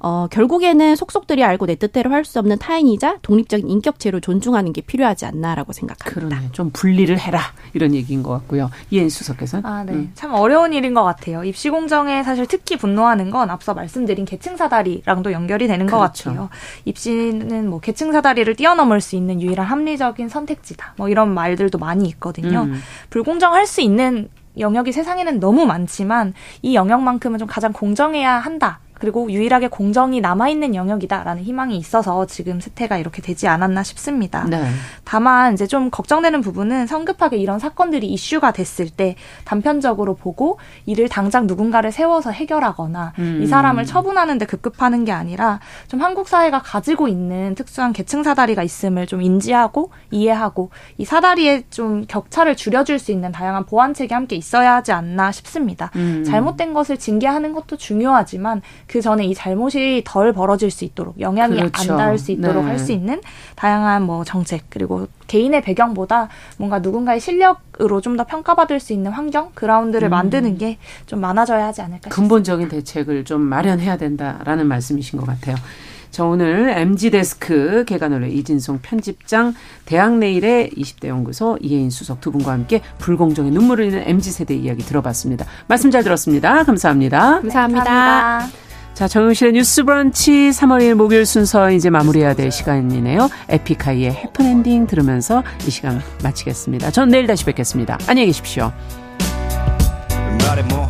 어, 결국에는 속속들이 알고 내 뜻대로 할 수 없는 타인이자 독립적인 인격체로 존중하는 게 필요하지 않나라고 생각합니다. 그러네. 좀 분리를 해라 이런 얘기인 것 같고요. 이엔 수석께서 아, 네. 음. 참 어려운 일인 것 같아요. 입시 공정에 사실 특히 분노하는 건 앞서 말씀드린 계층 사다리랑도 연결이 되는 그렇죠. 것 같아요. 입시는 뭐 계층 사다리를 뛰어넘을 수 있는 유일한 합리적인 선택지다. 뭐 이런 말들도 많이 있거든요. 음. 불공정할 수 있는 영역이 세상에는 너무 많지만 이 영역만큼은 좀 가장 공정해야 한다. 그리고 유일하게 공정이 남아있는 영역이다라는 희망이 있어서 지금 세태가 이렇게 되지 않았나 싶습니다. 네. 다만 이제 좀 걱정되는 부분은 성급하게 이런 사건들이 이슈가 됐을 때 단편적으로 보고 이를 당장 누군가를 세워서 해결하거나 음. 이 사람을 처분하는데 급급하는 게 아니라 좀 한국 사회가 가지고 있는 특수한 계층 사다리가 있음을 좀 인지하고 이해하고 이 사다리의 좀 격차를 줄여줄 수 있는 다양한 보완책이 함께 있어야 하지 않나 싶습니다. 음. 잘못된 것을 징계하는 것도 중요하지만 그 전에 이 잘못이 덜 벌어질 수 있도록 영향이 그렇죠. 안 닿을 수 있도록 네. 할수 있는 다양한 뭐 정책 그리고 개인의 배경보다 뭔가 누군가의 실력으로 좀 더 평가받을 수 있는 환경 그라운드를 음. 만드는 게 좀 많아져야 하지 않을까 싶습니다. 근본적인 대책을 좀 마련해야 된다라는 말씀이신 것 같아요. 저 오늘 MG 데스크 개관을로 이진송 편집장 대학 내일의 20대 연구소 이혜인 수석 두 분과 함께 불공정의 눈물을 흘리는 MG 세대 이야기 들어봤습니다. 말씀 잘 들었습니다. 감사합니다. 감사합니다. 감사합니다. 자, 정용실의 뉴스 브런치 3월 1일 목요일 순서 이제 마무리해야 될 시간이네요. 에픽하이의 해프엔딩 들으면서 이 시간 마치겠습니다. 전 내일 다시 뵙겠습니다. 안녕히 계십시오. 뭐